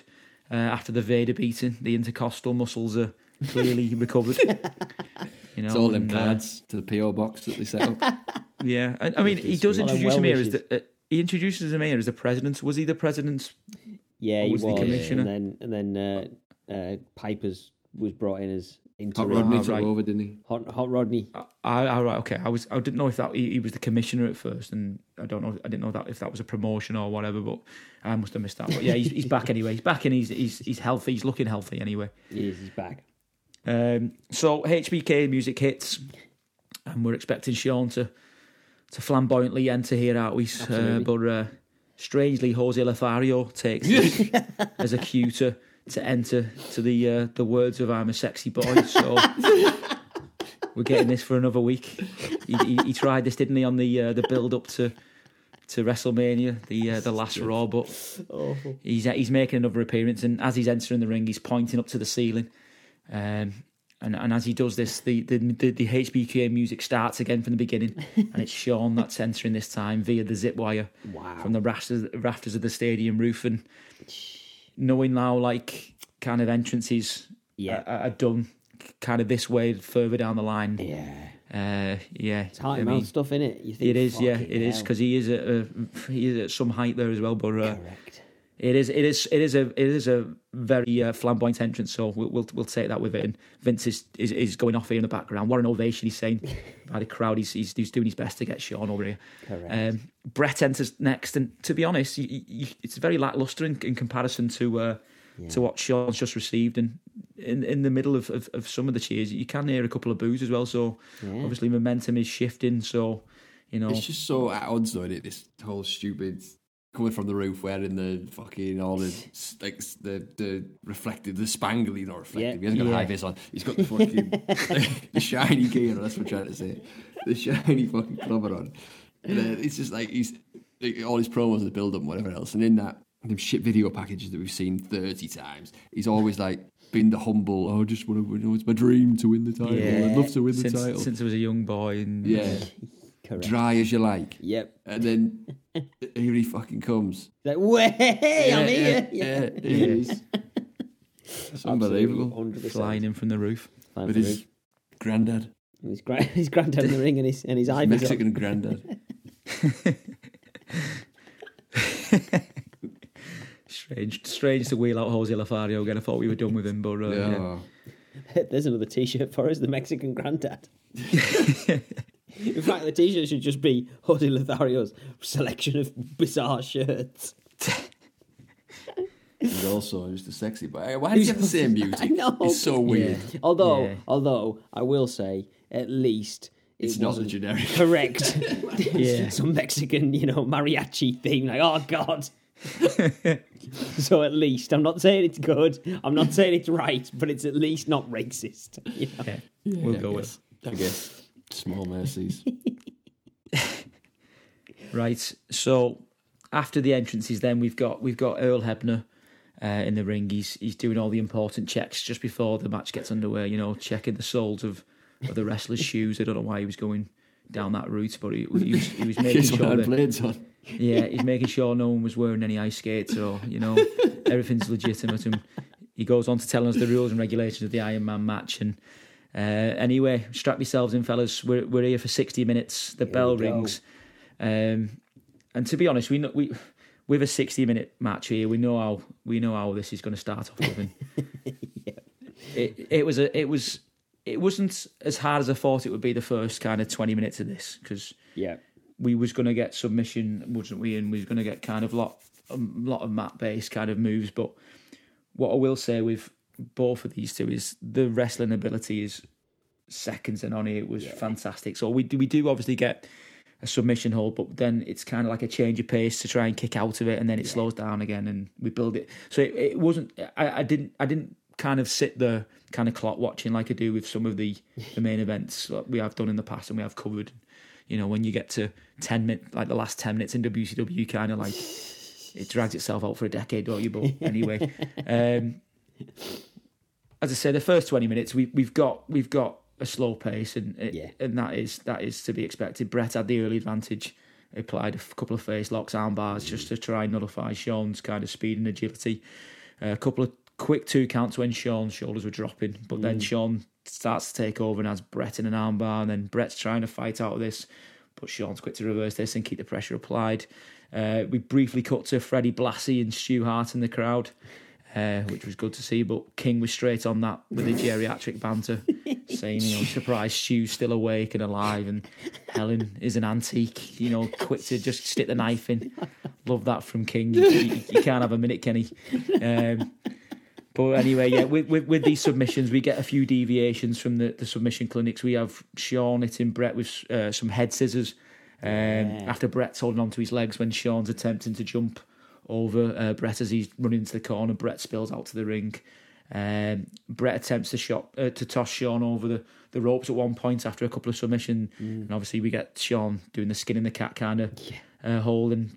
uh, after the Vader beating. The intercostal muscles are clearly recovered. You know, It's all them and, uh, cards to the PO box that they set up. yeah, I, I mean, he does Well, introduce him here as the. Uh, he introduces him here as the president. Was he the president? Yeah, Or he was was. the commissioner? And then, and then uh, uh, Pipers was brought in as Hot. Rodney Ah, took right. over, didn't he? Hot, Hot Rodney. I, I right, okay. I was I didn't know if that he, he was the commissioner at first, and I don't know. I didn't know that if that was a promotion or whatever. But I must have missed that. But yeah, he's, he's back anyway. He's back and he's he's he's healthy. He's looking healthy anyway. He is, he's back. Um, so HBK music hits, and we're expecting Shawn to to flamboyantly enter here, aren't we? Uh, but uh, strangely, Jose Lothario takes this as a cue to, to enter to the uh, the words of "I'm a sexy boy." So we're getting this for another week. He, he, he tried this, didn't he, on the uh, the build up to to WrestleMania, the uh, the last Raw, but he's he's making another appearance, and as he's entering the ring, he's pointing up to the ceiling. Um, and, and as he does this, the, the, the, the HBK music starts again from the beginning, and it's Shawn that's entering this time via the zip wire Wow. from the rafters, rafters of the stadium roof. And knowing now, like, kind of entrances Yeah. are, are done kind of this way further down the line. Yeah. Uh, yeah. It's I mean, stuff in it. You think, it is, yeah, "Fucking it is hell." because he is at a, he is at some height there as well. But uh, Correct. It is, it is, it is a, it is a very uh, flamboyant entrance. So we'll, we'll we'll take that with it. And Vince is, is is going off here in the background. What an ovation he's saying by the crowd. He's, he's he's doing his best to get Shawn over here. Correct. Um, Bret enters next, and to be honest, you, you, it's very lackluster in, in comparison to uh, to what Shawn's just received. And in in the middle of, of, of some of the cheers, you can hear a couple of boos as well. So Yeah. obviously momentum is shifting. So you know, It's just so at odds, though, isn't it? This whole stupid coming from the roof, wearing the fucking all the like the the reflective, the spangly, not reflective. Yeah. He hasn't got Yeah. high vis on. He's got the fucking the shiny gear. On that's what I'm trying to say. The shiny fucking cover on. And, uh, it's just like he's like, all his promos, the build up, and whatever else. And in that, them shit video packages that we've seen thirty times, he's always like. Been the humble. Oh, I just want to. You know, it's my dream to win the title. I'd love to win the since title. since I was a young boy, and yeah, Correct. dry as you like. Yep. And then here he fucking comes. Like, way, I'm here. Yeah, Yeah. yeah, he is. It's unbelievable. Hundred flying in from the roof. With his granddad, his, gra- his granddad in the ring and his and his his eyes Mexican granddad. Strange, strange to wheel out Jose Lothario again. I thought we were done with him, but uh, yeah. Yeah. There's another T-shirt for us, the Mexican granddad. In fact, the T-shirt should just be Jose Lothario's selection of bizarre shirts. He's also just a sexy boy. Why does he have the same I music? know. It's so weird. Although, Yeah. although I will say, at least it It's not a generic. correct. Yeah. some Mexican, you know, mariachi theme. Like, oh god. so at least I'm not saying it's good. I'm not saying it's right, but it's at least not racist. you know? yeah, we'll Yeah, go I with. I guess. Small mercies. Right. So after the entrances, then we've got we've got Earl Hebner uh, in the ring. He's he's doing all the important checks just before the match gets underway. You know, checking the soles of, of the wrestlers' shoes. I don't know why he was going down that route, but he, he was he was making sure had that blades on. yeah, he's making sure no one was wearing any ice skates or you know everything's legitimate. And he goes on to tell us the rules and regulations of the Iron Man match. And uh, anyway, strap yourselves in, fellas. We're we're here for sixty minutes. The bell rings, um, and to be honest, we know, we with a sixty minute match here, we know how we know how this is going to start off. With and it it was a it was. It wasn't as hard as I thought it would be the first kind of 20 minutes of this because Yeah. we was going to get submission, wasn't we? And we was going to get kind of lot, a lot of mat based kind of moves. But what I will say with both of these two is the wrestling ability is seconds and on it was fantastic. So we do, we do obviously get a submission hold, but then it's kind of like a change of pace to try and kick out of it, and then it slows down again, and we build it. So it, it wasn't. I, I didn't. I didn't kind of sit the kind of clock watching like I do with some of the the main events that we have done in the past and we have covered. You know, when you get to ten minutes, like the last ten minutes in WCW, kind of like it drags itself out for a decade, don't you? But anyway, um, as I say, the first twenty minutes we we've got we've got a slow pace, and it, Yeah. and that is that is to be expected. Bret had the early advantage. He applied a couple of face locks, arm bars, just to try and nullify Shawn's kind of speed and agility. Uh, a couple of quick two counts when Shawn's shoulders were dropping, but then Shawn starts to take over and has Bret in an armbar, and then Bret's trying to fight out of this, but Shawn's quick to reverse this and keep the pressure applied. Uh, we briefly cut to Freddie Blassie and Stu Hart in the crowd, uh, which was good to see, but King was straight on that with the geriatric banter, saying, you know, surprised Stu's still awake and alive, and Helen is an antique, you know, quick to just stick the knife in. Love that from King. You, you- you can't have a minute, Kenny. Um, but anyway, yeah, with, with with these submissions, we get a few deviations from the, the submission clinics. We have Shawn hitting Bret with uh, some head scissors um, after Bret's holding onto his legs when Shawn's attempting to jump over uh, Bret as he's running into the corner. Bret spills out to the ring. Um, Bret attempts to shot uh, to toss Shawn over the, the ropes at one point after a couple of submission, and obviously we get Shawn doing the skin in the cat kind of uh, hold and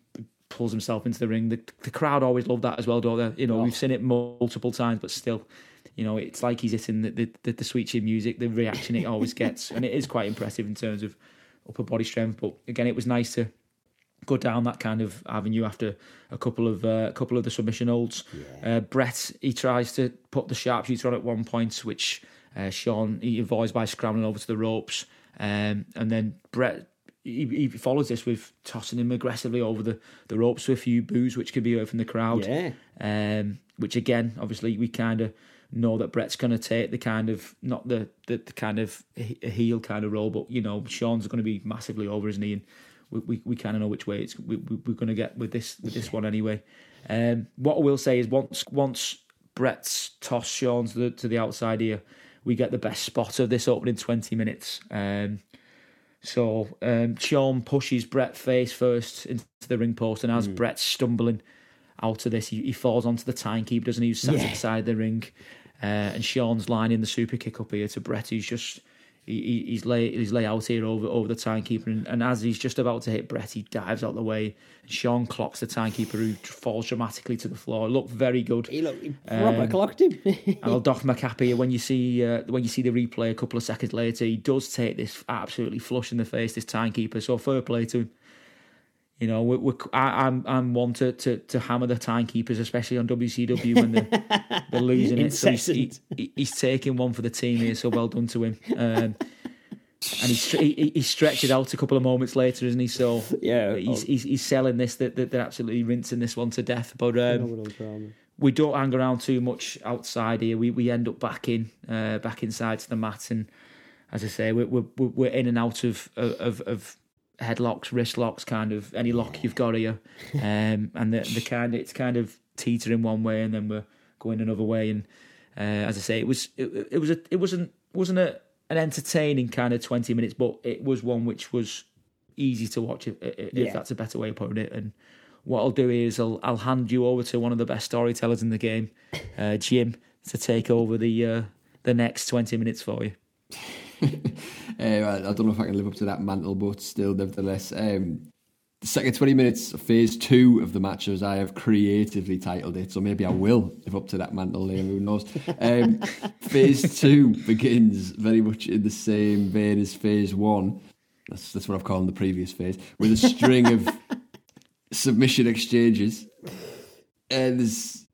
pulls himself into the ring. The, the crowd always love that as well, don't they? You know, we've seen it multiple times, but still, you know, it's like he's hitting the the, the, the sweet chin music. The reaction it always gets, and it is quite impressive in terms of upper body strength. But again, it was nice to go down that kind of avenue after a couple of uh, a couple of the submission holds. Uh, Bret he tries to put the sharpshooter on at one point, which uh, Shawn he avoids by scrambling over to the ropes, um, and then Bret. He, he follows this with tossing him aggressively over the, the ropes with a few boos, which could be heard from the crowd. Yeah. Um, which again, obviously, we kind of know that Bret's going to take the kind of not the, the, the kind of heel kind of role, but you know, Shawn's going to be massively over his knee, and we we, we kind of know which way it's we, we, we're going to get with this with this one anyway. Um, what I will say is once once Bret's toss Shawn to the to the outside here, we get the best spot of this opening twenty minutes. Um, so um, Shawn pushes Bret face first into the ring post, and as Bret's stumbling out of this, he, he falls onto the timekeeper, doesn't he? Who's sat Yeah. at the side of the ring, uh, and Shawn's lining the super kick up here to Bret, who's just he, he- he's lay he's lay out here over over the timekeeper, and, and as he's just about to hit Bret, he dives out the way. And Shawn clocks the timekeeper, who falls dramatically to the floor. It looked very good. He looked he proper Um, clocked him. And I'll doff my cap here when you see uh, when you see the replay a couple of seconds later. He does take this absolutely flush in the face, this timekeeper. So fair play to him. You know, we we I, I'm I'm one to, to, to hammer the timekeepers, especially on WCW when they're, they're losing it. So he's, he, he's taking one for the team here. So well done to him. Um, and he, he he stretched it out a couple of moments later, isn't he? So Yeah, he's oh. he's, he's selling this that that they're absolutely rinsing this one to death. But um, we don't hang around too much outside here. We we end up back in, uh, back inside to the mat, and as I say, we're we're, we're in and out of of of headlocks, wrist locks, kind of any lock you've got here, um, and the the kind it's kind of teetering one way, and then we're going another way, and uh, as I say, it was it, it was a it wasn't wasn't a an entertaining kind of twenty minutes, but it was one which was easy to watch if, if Yeah. that's a better way of putting it, and what I'll do is I'll I'll hand you over to one of the best storytellers in the game, uh, Jim, to take over the uh, the next twenty minutes for you. Uh, I don't know if I can live up to that mantle, but still, nevertheless, um, the second 20 minutes, of phase two of the match, as I have creatively titled it, so maybe I will live up to that mantle, Liam, who knows. Um, phase two begins very much in the same vein as phase one. That's, that's what I've called the previous phase, with a string of submission exchanges. And there's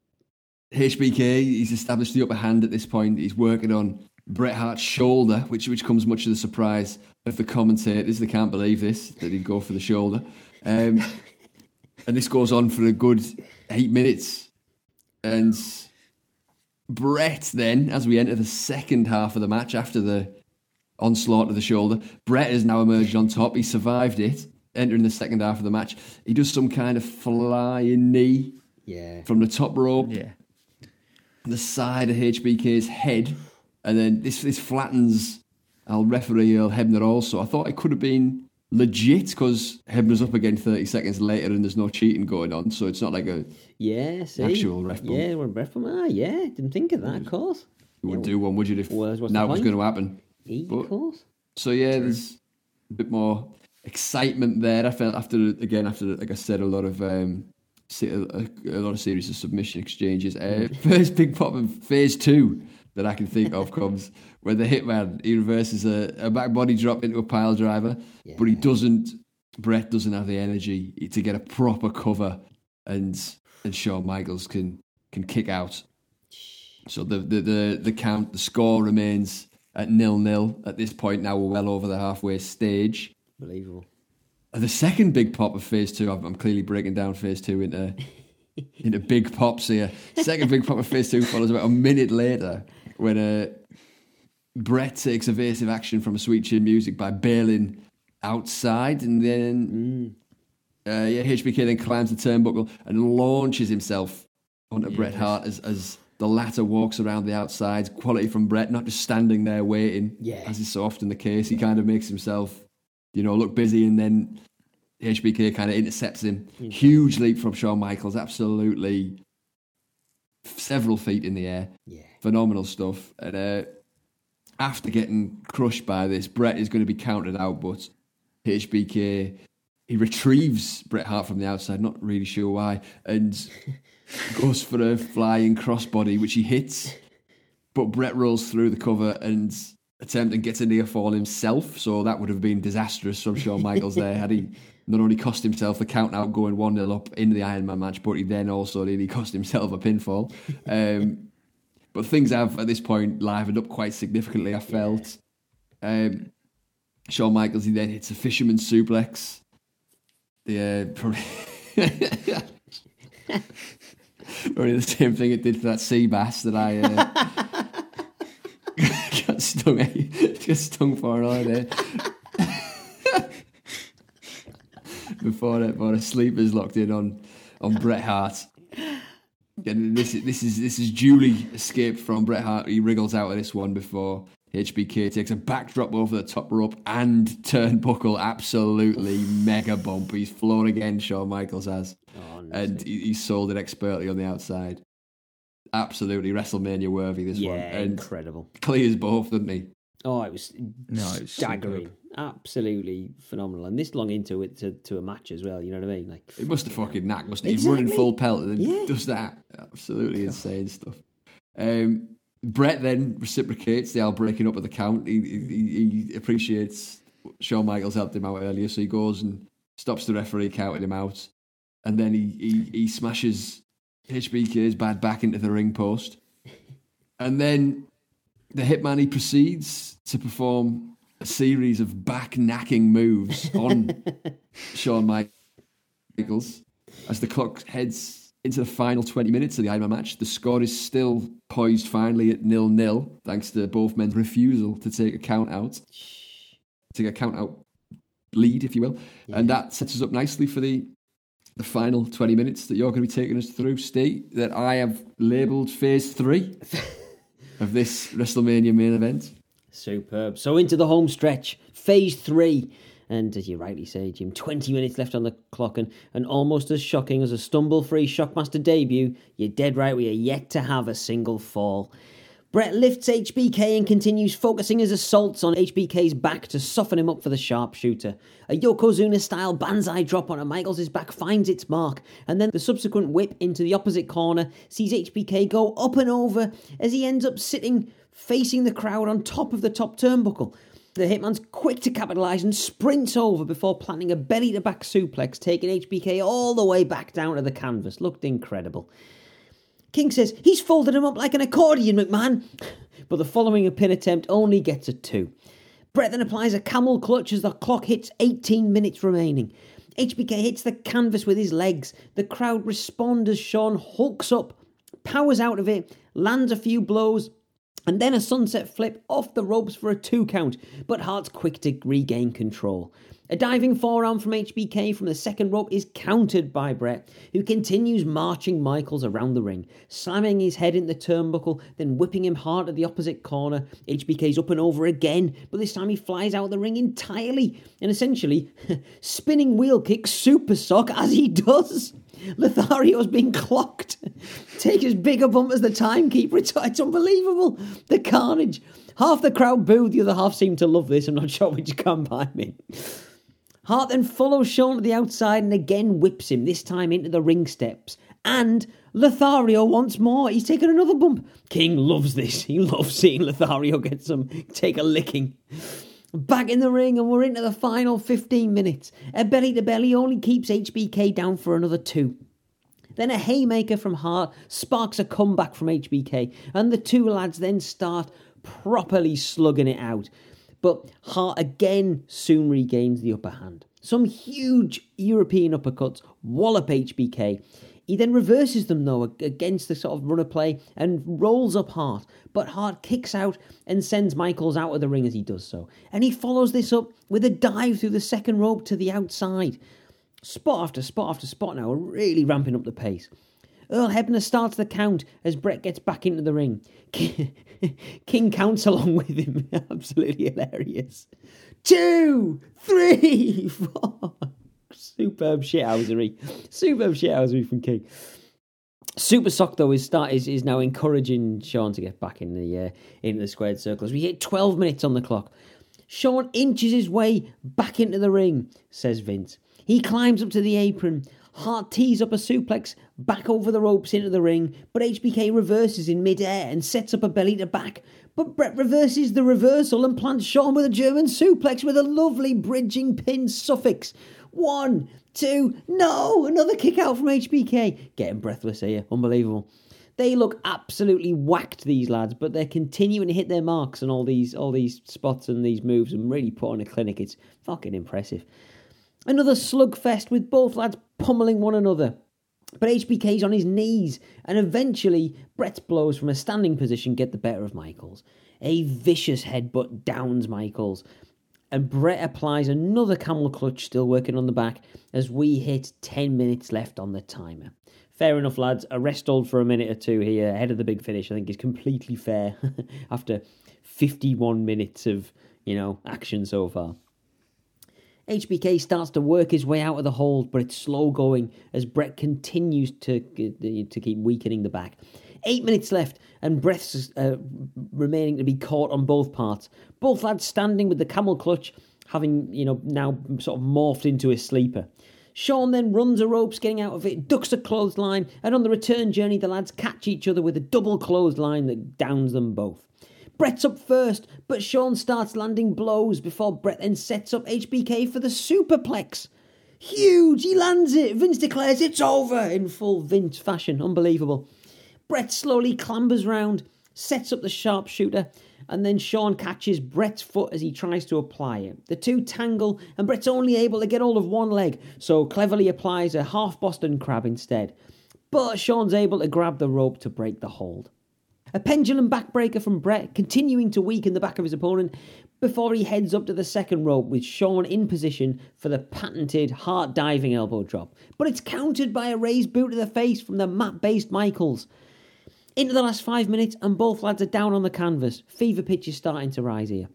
HBK, he's established the upper hand at this point. He's working on Bret Hart's shoulder, which which comes much to the surprise of the commentators. They can't believe this that he'd go for the shoulder, um, and this goes on for a good eight minutes. And Bret, then, as we enter the second half of the match after the onslaught of the shoulder, Bret has now emerged on top. He survived it, entering the second half of the match. He does some kind of flying knee Yeah. from the top rope Yeah, the side of HBK's head, and then this this flattens our referee Earl Hebner also. I thought it could have been legit because Hebner's up again 30 seconds later and there's no cheating going on, so it's not like a Yeah, see? Actual ref bump. Yeah, we're ref bump. Ah, yeah, didn't think of that, of course. you wouldn't do one, would you? If Well, now it was going to happen. E, But- of course. So yeah, there's a bit more excitement there. I felt after again after like I said a lot of um, a, a lot of series of submission exchanges. Uh, first big pop in phase two that I can think of comes when the hitman he reverses a, a back body drop into a pile driver, but he doesn't. Bret doesn't have the energy to get a proper cover, and and Shawn Michaels can can kick out. So the the the, the count, the score remains at nil nil at this point. Now we're well over the halfway stage. Unbelievable. And the second big pop of phase two, I'm, I'm clearly breaking down phase two into into big pops here. Second big pop of phase two follows about a minute later when uh, Bret takes evasive action from a Sweet Chin Music by bailing outside, and then uh, yeah, HBK then climbs the turnbuckle and launches himself onto Bret Hart as as the latter walks around the outside. Quality from Bret, not just standing there waiting, Yeah. as is so often the case. He kind of makes himself, you know, look busy, and then HBK kind of intercepts him. Huge leap from Shawn Michaels, absolutely several feet in the air. Yeah. Phenomenal stuff. And uh, after getting crushed by this, Bret is going to be counted out, but HBK he retrieves Bret Hart from the outside, not really sure why, and goes for a flying crossbody, which he hits. But Bret rolls through the cover and attempt and gets a near fall himself. So that would have been disastrous from Shawn Michaels there had he not only cost himself the count out going 1 0 up in the Iron Man match, but he then also nearly cost himself a pinfall. Um, but things have at this point livened up quite significantly, I felt. Um, Shawn Michaels, he then hits a fisherman suplex. The, uh, probably, probably the same thing it did for that sea bass that I uh, got stung, got stung for on holiday. before the, before the sleepers locked in on on Bret Hart. And this is this is this is duly escaped from Bret Hart. He wriggles out of this one before HBK takes a backdrop over the top rope and turnbuckle. Absolutely mega bump. He's flown again. Shawn Michaels has, Oh, and he, he sold it expertly on the outside. Absolutely WrestleMania worthy. This yeah, one and incredible. clears both, doesn't he? Oh, it was No, it was staggering. Absolutely phenomenal. And this long into it to, to a match as well, you know what I mean? Like, He must have fucking knack, mustn't he? He's running full pelt and then Yeah. does that. Absolutely insane stuff. Um, Bret then reciprocates the old breaking up of the count. He, he, he appreciates Shawn Michaels helped him out earlier, so he goes and stops the referee counting him out. And then he, he, he smashes HBK's bad back into the ring post. And then the hitman, he proceeds to perform series of back knacking moves on Shawn Michaels as the clock heads into the final 20 minutes of the Ironman match. The score is still poised finally at nil nil, thanks to both men's refusal to take a count out, take a count out lead, if you will. And that sets us up nicely for the the final 20 minutes that you're going to be taking us through, Steve, that I have labelled phase three of this WrestleMania main event. Superb. So into the home stretch, phase three. And as you rightly say, Jim, 20 minutes left on the clock, and, and almost as shocking as a stumble free Shockmaster debut, you're dead right, we are yet to have a single fall. Bret lifts HBK and continues focusing his assaults on HBK's back to soften him up for the sharpshooter. A Yokozuna style banzai drop on a Michaels' back finds its mark, and then the subsequent whip into the opposite corner sees HBK go up and over as he ends up sitting facing the crowd on top of the top turnbuckle. The Hitman's quick to capitalise and sprints over before planting a belly to back suplex, taking HBK all the way back down to the canvas. Looked incredible. King says he's folded him up like an accordion, McMahon. But the following a pin attempt only gets a two. Bret then applies a camel clutch as the clock hits 18 minutes remaining. HBK hits the canvas with his legs. The crowd respond as Shawn hulks up, powers out of it, lands a few blows, and then a sunset flip off the ropes for a two count. But Hart's quick to regain control. A diving forearm from HBK from the second rope is countered by Bret, who continues marching Michaels around the ring, slamming his head into the turnbuckle, then whipping him hard at the opposite corner. HBK's up and over again, but this time he flies out the ring entirely and essentially spinning wheel kick super sock as he does. Lothario's been clocked. Take as big a bump as the timekeeper. It's, it's unbelievable. The carnage. Half the crowd booed, the other half seemed to love this. I'm not sure which camp I'm in. Hart then follows Shawn to the outside and again whips him, this time into the ring steps. And Lothario once more. He's taken another bump. King loves this. He loves seeing Lothario get some, take a licking. Back in the ring, and we're into the final 15 minutes. A belly to belly only keeps HBK down for another two. Then a haymaker from Hart sparks a comeback from HBK, and the two lads then start properly slugging it out. But Hart again soon regains the upper hand. Some huge European uppercuts wallop HBK. He then reverses them though against the sort of runner play and rolls up Hart. But Hart kicks out and sends Michaels out of the ring as he does so. And he follows this up with a dive through the second rope to the outside. Spot after spot after spot now, really ramping up the pace. Earl Hebner starts the count as Bret gets back into the ring. King counts along with him. Absolutely hilarious. Two, three, four. Superb shithousery. Superb shithousery from King. Super Sock though is start is, is now encouraging Shawn to get back in the uh, into the squared circles. We hit 12 minutes on the clock. Shawn inches his way back into the ring, says Vince. He climbs up to the apron, Hart tees up a suplex back over the ropes into the ring, but HBK reverses in midair and sets up a belly to back. But Bret reverses the reversal and plants Shawn with a German suplex with a lovely bridging pin suffix. One, two, no! Another kick out from HBK. Getting breathless here. Unbelievable. They look absolutely whacked, these lads, but they're continuing to hit their marks and all these all these spots and these moves and really put on a clinic. It's fucking impressive. Another slugfest with both lads pummeling one another. But HBK's on his knees, and eventually Bret's blows from a standing position get the better of Michaels. A vicious headbutt downs Michaels, and Bret applies another camel clutch, still working on the back, as we hit 10 minutes left on the timer. Fair enough, lads. A rest hold for a minute or two here ahead of the big finish, I think, is completely fair after 51 minutes of, you know, action so far. HBK starts to work his way out of the hold, but it's slow going as Bret continues to uh, to keep weakening the back. Eight minutes left, and breaths uh, remaining to be caught on both parts. Both lads standing with the camel clutch, having you know now sort of morphed into a sleeper. Shawn then runs a ropes, getting out of it, ducks a clothesline, and on the return journey, the lads catch each other with a double clothesline that downs them both. Bret's up first, but Shawn starts landing blows before Bret then sets up HBK for the superplex. Huge! He lands it! Vince declares it's over in full Vince fashion. Unbelievable. Bret slowly clambers round, sets up the sharpshooter, and then Shawn catches Bret's foot as he tries to apply it. The two tangle, and Bret's only able to get hold of one leg, so cleverly applies a half Boston crab instead. But Shawn's able to grab the rope to break the hold. A pendulum backbreaker from Bret, continuing to weaken the back of his opponent before he heads up to the second rope with Shawn in position for the patented Hart diving elbow drop. But it's countered by a raised boot to the face from the mat based Michaels. Into the last five minutes, and both lads are down on the canvas. Fever pitch is starting to rise here.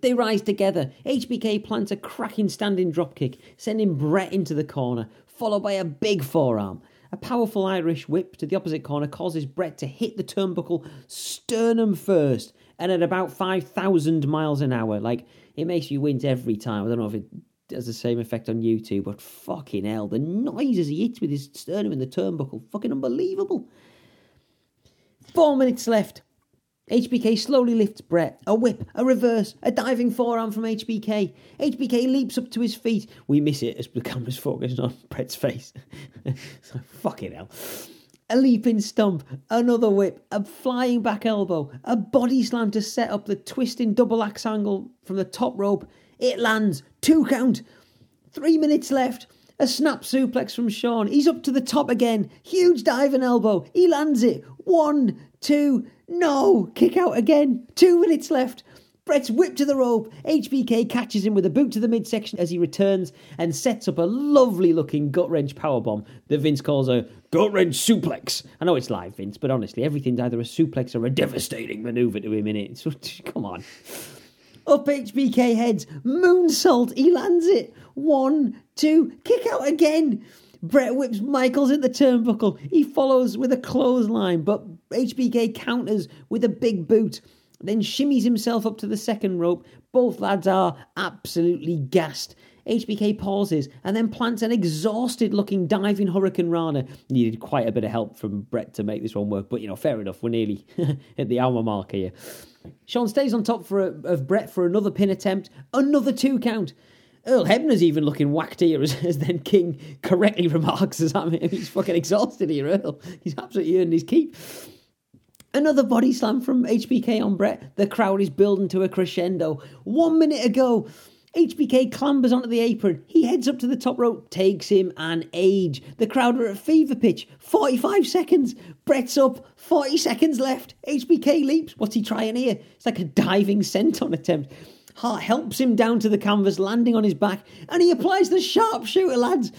They rise together. HBK plants a cracking standing dropkick, sending Bret into the corner, followed by a big forearm. A powerful Irish whip to the opposite corner causes Bret to hit the turnbuckle sternum first and at about 5,000 miles an hour. Like, it makes you wince every time. I don't know if it has the same effect on you two, but fucking hell, the noises he hits with his sternum in the turnbuckle, fucking unbelievable. Four minutes left. HBK slowly lifts Bret. A whip, a reverse, a diving forearm from HBK. HBK leaps up to his feet. We miss it as the camera's focused on Bret's face. so, fucking hell. A leaping stump, another whip, a flying back elbow, a body slam to set up the twisting double axe handle from the top rope. It lands. Two count. Three minutes left. A snap suplex from Shawn. He's up to the top again. Huge diving elbow. He lands it. One, two, no! Kick out again. Two minutes left. Bret's whipped to the rope. HBK catches him with a boot to the midsection as he returns and sets up a lovely looking gut wrench powerbomb that Vince calls a gut wrench suplex. I know it's live, Vince, but honestly, everything's either a suplex or a devastating maneuver to him in it. So come on. Up HBK heads. Moonsault. He lands it. One, two, kick out again. Bret whips Michaels in the turnbuckle. He follows with a clothesline, but HBK counters with a big boot. Then shimmies himself up to the second rope. Both lads are absolutely gassed. HBK pauses and then plants an exhausted looking diving Hurricane Rana. Needed quite a bit of help from Bret to make this one work, but you know, fair enough. We're nearly at the hour mark here. Shawn stays on top for a, of Bret for another pin attempt, another two count. Earl Hebner's even looking whacked here, as, as then King correctly remarks as I mean, he's fucking exhausted here, Earl. He's absolutely earned his keep. Another body slam from HBK on Bret. The crowd is building to a crescendo. One minute ago, HBK clambers onto the apron. He heads up to the top rope, takes him an age. The crowd are at fever pitch. 45 seconds. Bret's up. 40 seconds left. HBK leaps. What's he trying here? It's like a diving senton attempt. Hart helps him down to the canvas, landing on his back, and he applies the sharpshooter, lads.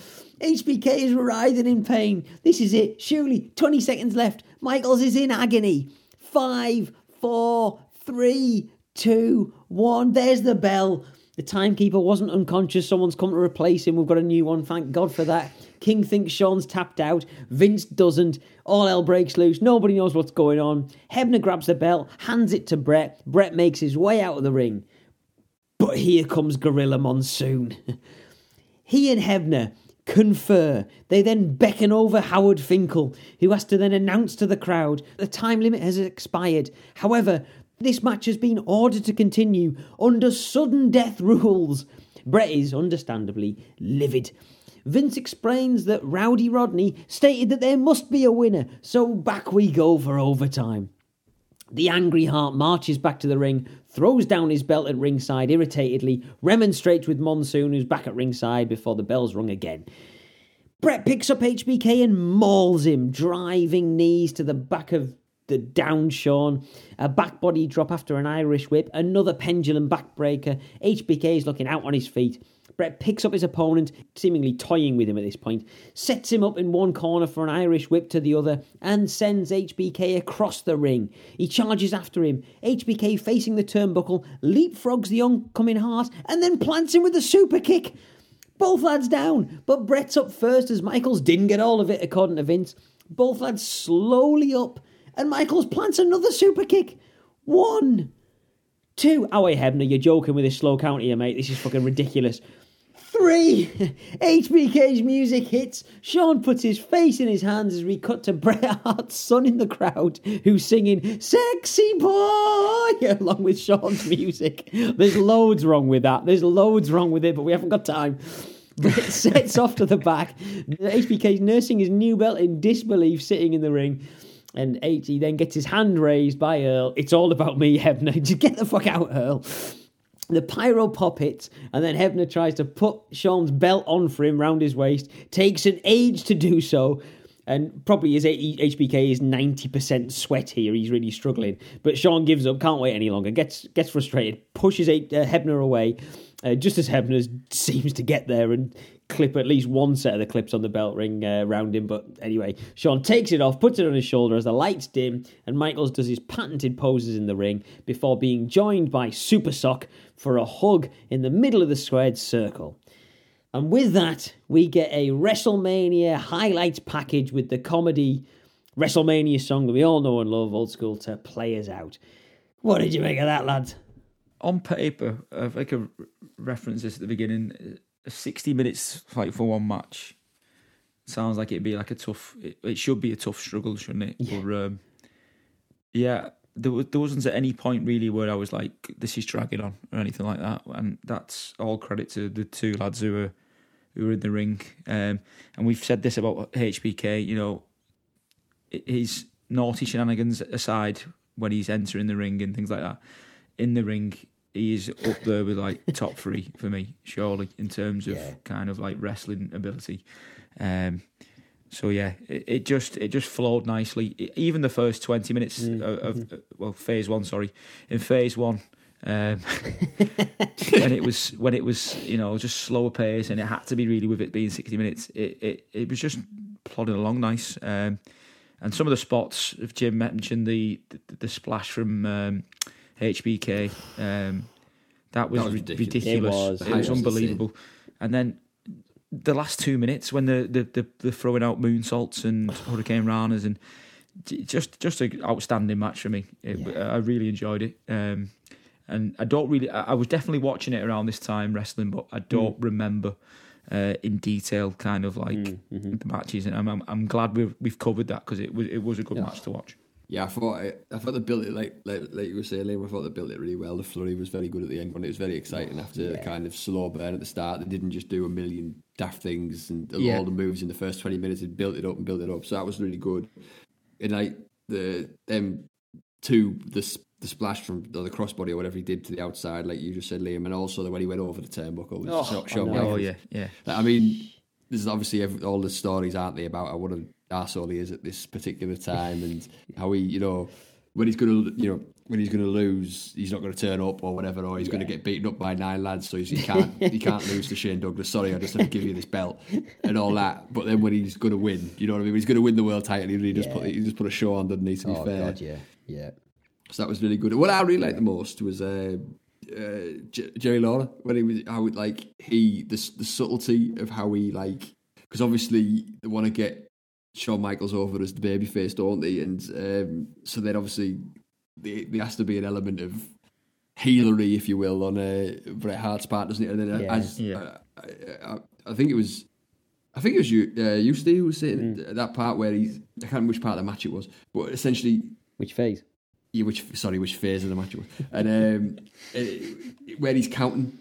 HBK is writhing in pain. This is it. Surely, 20 seconds left. Michaels is in agony. Five, four, three, two, one. There's the bell. The timekeeper wasn't unconscious. Someone's come to replace him. We've got a new one. Thank God for that. King thinks Shawn's tapped out. Vince doesn't. All hell breaks loose. Nobody knows what's going on. Hebner grabs the belt, hands it to Bret. Bret makes his way out of the ring. But here comes Gorilla Monsoon. he and Hebner confer. They then beckon over Howard Finkel, who has to then announce to the crowd the time limit has expired. However, this match has been ordered to continue under sudden death rules. Bret is, understandably, livid. Vince explains that Rowdy Roddy stated that there must be a winner, so back we go for overtime. The angry Hart marches back to the ring, throws down his belt at ringside irritatedly, remonstrates with Monsoon, who's back at ringside before the bell's rung again. Bret picks up HBK and mauls him, driving knees to the back of the down Shawn, a back body drop after an Irish whip, another pendulum backbreaker. HBK is looking out on his feet. Bret picks up his opponent, seemingly toying with him at this point, sets him up in one corner for an Irish whip to the other, and sends HBK across the ring. He charges after him. HBK facing the turnbuckle, leapfrogs the oncoming Hart, and then plants him with a super kick. Both lads down, but Bret's up first as Michaels didn't get all of it, according to Vince. Both lads slowly up, and Michaels plants another super kick. One, two. Oh, wait, Hebner, you're joking with this slow count here, mate. This is fucking ridiculous. Three! HBK's music hits. Shawn puts his face in his hands as we cut to Bret Hart's son in the crowd, who's singing Sexy Boy along with Shawn's music. There's loads wrong with that. There's loads wrong with it, but we haven't got time. Bret sets off to the back. HBK's nursing his new belt in disbelief, sitting in the ring. And H, he then gets his hand raised by Earl. It's all about me, Hebner. Just get the fuck out, Earl. The pyro pop hits, and then Hebner tries to put Shawn's belt on for him round his waist. Takes an age to do so, and probably his HBK is ninety percent sweat here. He's really struggling, but Shawn gives up. Can't wait any longer. Gets gets frustrated. Pushes uh, Hebner away, uh, just as Hebner seems to get there and clip at least one set of the clips on the belt ring uh, him. But anyway, Shawn takes it off, puts it on his shoulder as the lights dim, and Michaels does his patented poses in the ring before being joined by Super Sock for a hug in the middle of the squared circle. And with that, we get a WrestleMania highlights package with the comedy WrestleMania song that we all know and love, old school, to play us out. What did you make of that, lads? On paper, if I could reference this at the beginning, 60 minutes fight for one match sounds like it'd be like a tough. It, it should be a tough struggle, shouldn't it? Yeah. But, um, yeah, there, was, there wasn't at any point really where I was like, "This is dragging on" or anything like that. And that's all credit to the two lads who were who were in the ring. Um, and we've said this about HBK. You know, his naughty shenanigans aside, when he's entering the ring and things like that, in the ring he is up there with like top three for me, surely in terms of yeah. kind of like wrestling ability. Um, so yeah, it, it, just it just flowed nicely. even the first twenty minutes mm. of, of, mm-hmm. well, phase one, sorry, in phase one. Um, when it was when it was you know just slower pace and it had to be really with it being sixty minutes. It it, it was just plodding along nice. Um, and some of the spots, if Jim mentioned the the, the splash from um, HBK. Um, that was, that was ridiculous. ridiculous. It was, it was unbelievable. And then the last two minutes when the the, the, the throwing out moonsaults and hurricane ranas and just just an outstanding match for me. It, yeah. I really enjoyed it. Um, and I don't really. I was definitely watching it around this time wrestling, but I don't mm. remember uh, in detail, kind of like mm, mm-hmm. the matches. And I'm, I'm, I'm glad we've we've covered that because it was it was a good yeah. match to watch. Yeah, I thought I thought they built it like like, like you were saying, Liam. I thought they built it really well. The flurry was very good at the end, and it was very exciting after yeah. kind of slow burn at the start. They didn't just do a million daft things and yeah. all the moves in the first twenty minutes. They built it up and built it up, so that was really good. And like the them two the the splash from the crossbody or whatever he did to the outside, like you just said, Liam, and also the when he went over the turnbuckle was oh, so, oh yeah, yeah. Like, I mean, there's obviously every, all the stories, aren't they, about I what an arsehole he is at this particular time and how he, you know, when he's going to, you know, when he's going to lose, he's not going to turn up or whatever, or he's yeah. going to get beaten up by nine lads, so he can't he can't lose to Shane Douglas. Sorry, I just have to give you this belt and all that. But then when he's going to win, you know what I mean? When he's going to win the world title. He really just put he just put a show on, didn't he? To be oh, fair, God, yeah, yeah. So that was really good. What I really liked the most was uh, uh, J- Jerry Lawler when he was how like he the the subtlety of how he like because obviously they want to get Shawn Michaels over as the babyface, don't they? And um, so then obviously there, there has to be an element of healery, if you will, on uh, Bret Hart's part, doesn't it? And then yeah, as yeah. Uh, I, I, I, think it was, I think it was you, uh, you Steve, who was saying mm. that part where he's, I can't remember which part of the match it was, but essentially, which phase? Yeah, which sorry, which phase of the match it was, and um, uh, where he's counting.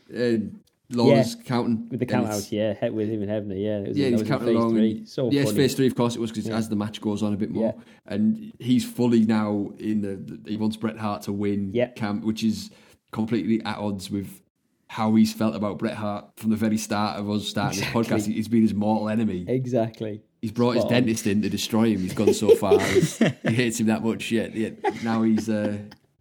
Lawler's yeah, counting with the count out, yeah, with him and Hebner, yeah. It was, yeah, he's counting along. Three. So yes, funny. phase three, of course, it was because yeah. as the match goes on a bit more, yeah. and he's fully now in the. He wants Bret Hart to win yeah. camp, which is completely at odds with how he's felt about Bret Hart from the very start of us starting exactly. this podcast. He's been his mortal enemy. Exactly. He's brought Spot his on. dentist in to destroy him. He's gone so far. he hates him that much. Yet, yet now he's. Uh,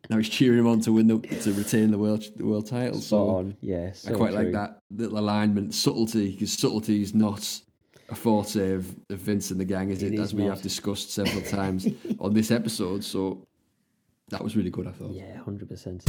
now he's cheering him on to win the to retain the world the world title. Spot so on, yeah, so I quite true. like that little alignment, subtlety, because subtlety is not a forte of, of Vince and the gang, is it? it is as we have discussed several times on this episode. So that was really good, I thought. Yeah, hundred percent.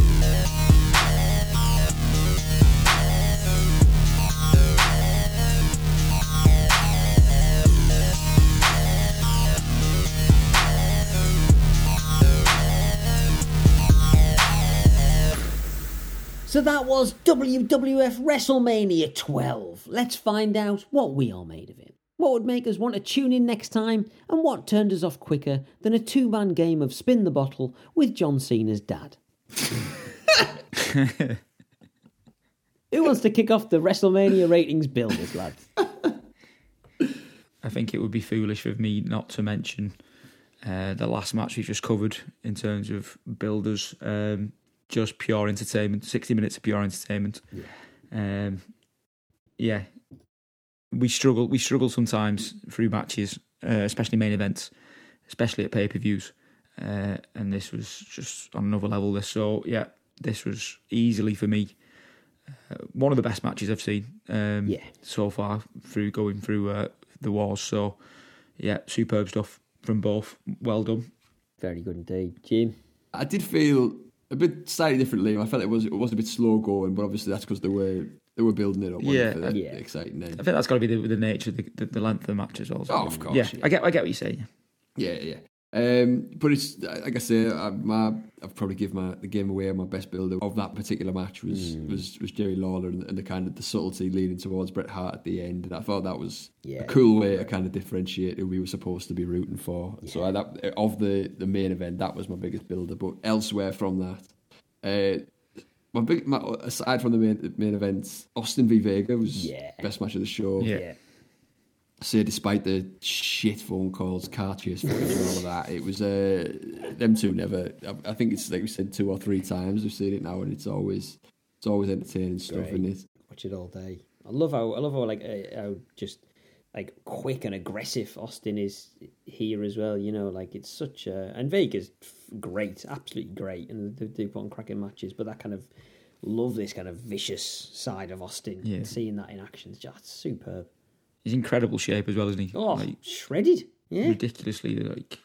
So that was WWF WrestleMania 12. Let's find out what we are made of it. What would make us want to tune in next time, and what turned us off quicker than a two man game of spin the bottle with John Cena's dad? Who wants to kick off the WrestleMania ratings builders, lads? I think it would be foolish of me not to mention Uh, the last match we just covered in terms of builders, um, just pure entertainment. Sixty minutes of pure entertainment. Yeah. Um, yeah, we struggle. We struggle sometimes through matches, uh, especially main events, especially at pay per views. Uh, and this was just on another level. This so yeah, this was easily for me uh, one of the best matches I've seen. Um, Yeah. so far through going through uh, the wars. So yeah, superb stuff from both. Well done. Very good indeed. Jim? I did feel a bit slightly differently. I felt it was it was a bit slow going, but obviously that's because they were they were building it up. Yeah, for the, yeah. exciting I think that's got to be the, the nature of the, the, the length of the match as well. Oh, of course, Yeah, yeah. I get I get what you're saying. Yeah, yeah. Um, but it's like I say, I, my I've probably give my the game away. My best builder of that particular match was Hmm. was was Jerry Lawler and, and the kind of the subtlety leading towards Bret Hart at the end. And I thought that was Yeah. a cool way to kind of differentiate who we were supposed to be rooting for. So I, that of the the main event, that was my biggest builder. But elsewhere from that, uh, my big my, aside from the main main events, Austin v Vega was Yeah. best match of the show. Yeah. I say despite the shit phone calls, car chase and all of that, it was uh, them two never. I, I think it's like we said two or three times we've seen it now, and it's always it's always entertaining stuff, Great. isn't it? Watch it all day. I love how I love how like uh, how just like quick and aggressive Austin is here as well. You know, like it's such a and Vega's great, absolutely great, and they do put on cracking matches. But that kind of love this kind of vicious side of Austin. Yeah. and seeing that in action is just superb. He's in incredible shape as well, isn't he? Oh, Like, shredded. Yeah, ridiculously like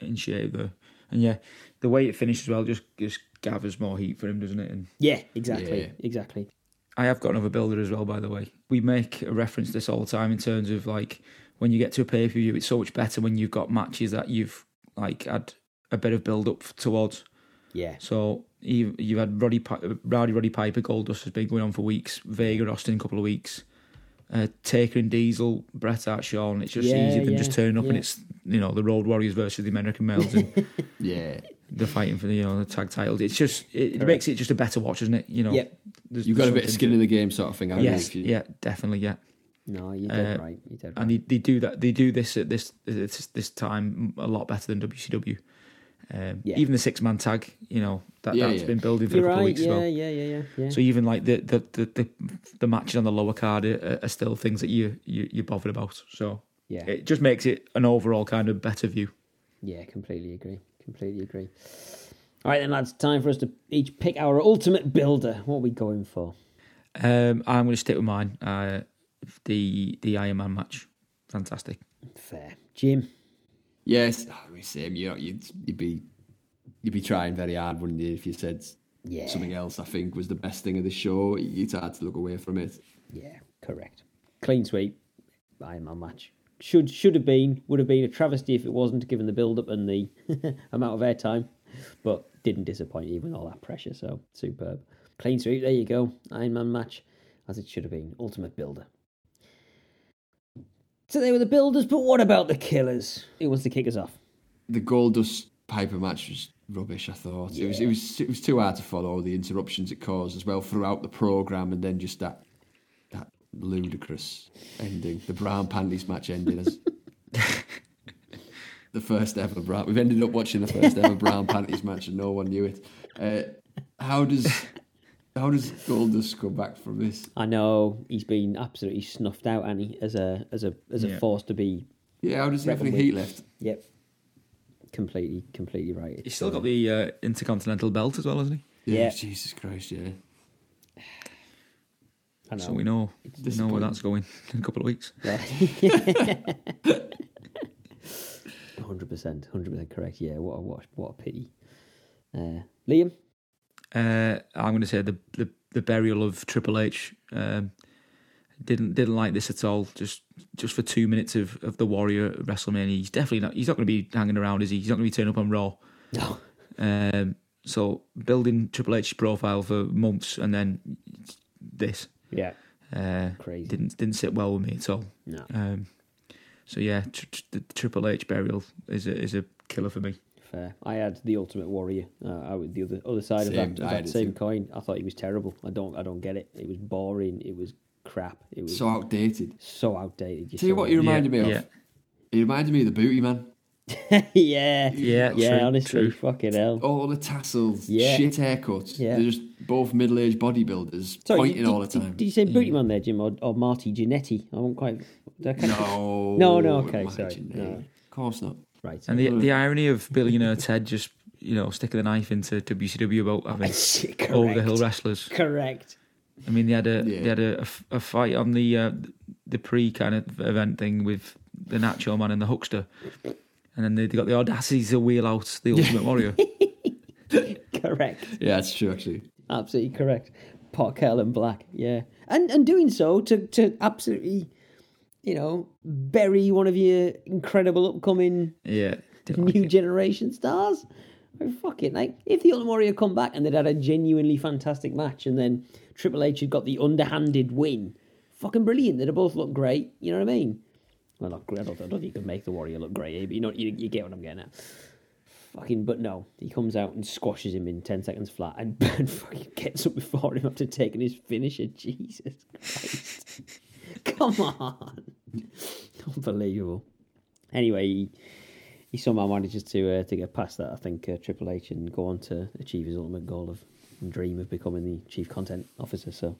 in shape though. And yeah, the way it finishes well just just gathers more heat for him, doesn't it? And yeah, exactly, Yeah. exactly. I have got another builder as well, by the way. We make a reference to this all the time in terms of like when you get to a pay per view, it's so much better when you've got matches that you've like had a bit of build up towards. Yeah, So you you've had Roddy Pi- uh, Rowdy Roddy Piper Goldust has been going on for weeks. Vega Austin a couple of weeks. Uh, Taker and Diesel, Bret Hart, Shawn. It's just Yeah, easy them yeah, just turning up and it's you know the Road Warriors versus the American Males and Yeah, they're fighting for the you know the tag titles. It's just it, it makes it just a better watch, doesn't it? You know, Yep. there's- you've got a bit of skin to- in the game, sort of thing. haven't? Yes, If you- yeah, definitely, yeah. no, you're dead Uh, right. You're dead right. And they, they do that. They do this at this this, this time a lot better than WCW. Um, Yeah. Even the six man tag, you know, that Yeah, that's yeah. been building for you're a couple right. of weeks yeah, well. yeah, yeah, yeah, yeah. So even like the the, the, the the matches on the lower card are, are still things that you, you you're bothered about. So yeah. it just makes it an overall kind of better view. Yeah, completely agree. Completely agree. All right, then, lads, time for us to each pick our ultimate builder. What are we going for? Um, I'm going to stick with mine. Uh, the the Iron Man match, fantastic. Fair. Jim? Yes, ah, oh, same. You know, you'd you'd be you'd be trying very hard, wouldn't you, if you said Yeah. something else? I think was the best thing of the show. It's hard to look away from it. Yeah, correct. Clean sweep. Iron Man match. Should should have been, would have been a travesty if it wasn't, given the build up and the amount of airtime. But didn't disappoint even with all that pressure, so superb. Clean sweep, there you go. Iron Man match, as it should have been. Ultimate builder. So they were the builders, but what about the killers? Who wants to kick us off? The Goldust Piper match was rubbish. I thought it was it was it was too hard to follow the interruptions it caused as well throughout the program, and then just that that ludicrous ending, the brown panties match ending as the first ever brown. We've ended up watching the first ever brown panties match, and no one knew it. Uh, how does how does Goldust go back from this? I know he's been absolutely snuffed out, and he as a as a as a Yeah. force to be. Yeah, how does he have any heat left? Yep, completely, completely right. He's still got the uh, Intercontinental belt as well, hasn't he? Yeah. Jesus Christ, yeah. I know. So we know we know where that's going in a couple of weeks. Hundred percent, hundred percent correct. Yeah, what a what, what a pity. Uh, Liam, Uh, I'm going to say the, the the burial of Triple H. Um, didn't didn't like this at all. Just just for two minutes of, of the Warrior at WrestleMania, he's definitely not. He's not going to be hanging around, is he? He's not going to be turning up on Raw. no, Um, so building Triple H profile for months and then this yeah, uh, Crazy. didn't didn't sit well with me at all. no, Um, so yeah, tr- tr- the Triple H burial is a, is a killer for me. Fair. I had the Ultimate Warrior. Uh, I would the other other side Same, of that, I of that it same too. coin. I thought he was terrible. I don't, I don't get it. It was boring. It was crap. It was So outdated. so outdated. Tell you saw what it. he reminded Yeah, me of. yeah. He reminded me of the Booty Man. yeah, Yeah, yeah. true, honestly, true. fucking hell. All the tassels, Yeah. shit haircuts. Yeah. They're just both middle-aged bodybuilders Sorry, pointing did, all the time. Did, you say Booty Man there, Jim, or, or Marty Jannetty? I won't quite. did I catch- no, No, no, okay, imagine sorry, it. no. Of course not. Right. And the the irony of billionaire Ted just you know sticking the knife into WCW about having Correct. over the hill wrestlers. Correct. I mean, they had a Yeah. they had a, a f- a fight on the uh, the pre kind of event thing with the Nacho Man and the Huckster, and then they, they got the audacity to wheel out the Ultimate Warrior. Correct. Yeah, that's true. Actually, Absolutely correct. Pot kettle and black. Yeah. And and doing so to to absolutely, you know, bury one of your incredible upcoming yeah, didn't like new generation stars. Oh, fuck it. Like, if the Ultimate Warrior come back and they'd had a genuinely fantastic match and then Triple H had got the underhanded win, fucking brilliant. They'd have both looked great. You know what I mean? Well, not great. I don't, I don't think you can make the Warrior look great, eh, but you, know, you, you get what I'm getting at. Fucking, but no, he comes out and squashes him in 10 seconds flat and, and fucking gets up before him after taking his finisher. Jesus Christ. Come on. Unbelievable. Anyway, he, he somehow manages to uh, to get past that. I think uh, Triple H and go on to achieve his ultimate goal of and dream of becoming the chief content officer. So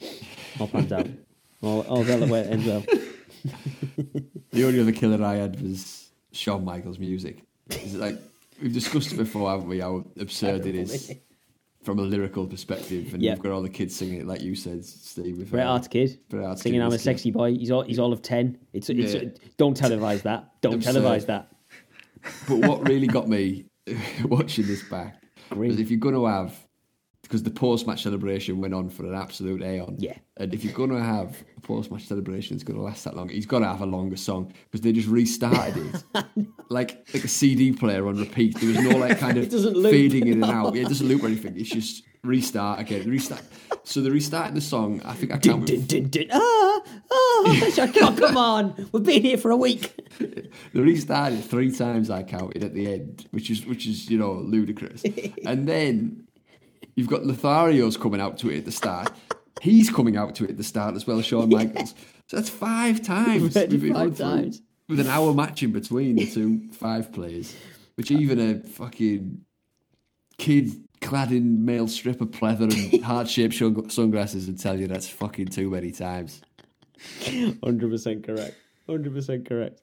all pans out. All, all well where it ends well. the only other killer I had was Shawn Michaels' music. It's like we've discussed it before, haven't we? How absurd it is from a lyrical perspective, and Yeah. you've got all the kids singing it, like you said, Steve. With Bret Hart's kid Bret Hart's singing kid "I'm a sexy boy." He's all he's all of ten. It's it's Yeah. don't televise that. Don't Absurd. televise that. But what really got me watching this back Grim. was if you're going to have, because the post match celebration went on for an absolute aeon. Yeah. And if you're going to have a post match celebration that's going to last that long, he's got to have a longer song because they just restarted it. like like a CD player on repeat. There was no like kind of fading in and out. Yeah, it doesn't loop or anything. It's just restart again, restart. So they restarted the song. I think I counted. dun, dun, dun. Ah, ah, I can't- come on. We've been here for a week. They restarted three times. I counted at the end, which is which is you know ludicrous. and then you've got Lothario's coming out to it at the start. He's coming out to it at the start as well, Shawn Michaels. So that's five times. Five through, times. with an hour match in between the two five players, which even a fucking kid clad in male stripper pleather and heart shaped sunglasses would tell you that's fucking too many times. Hundred percent correct. Hundred percent correct.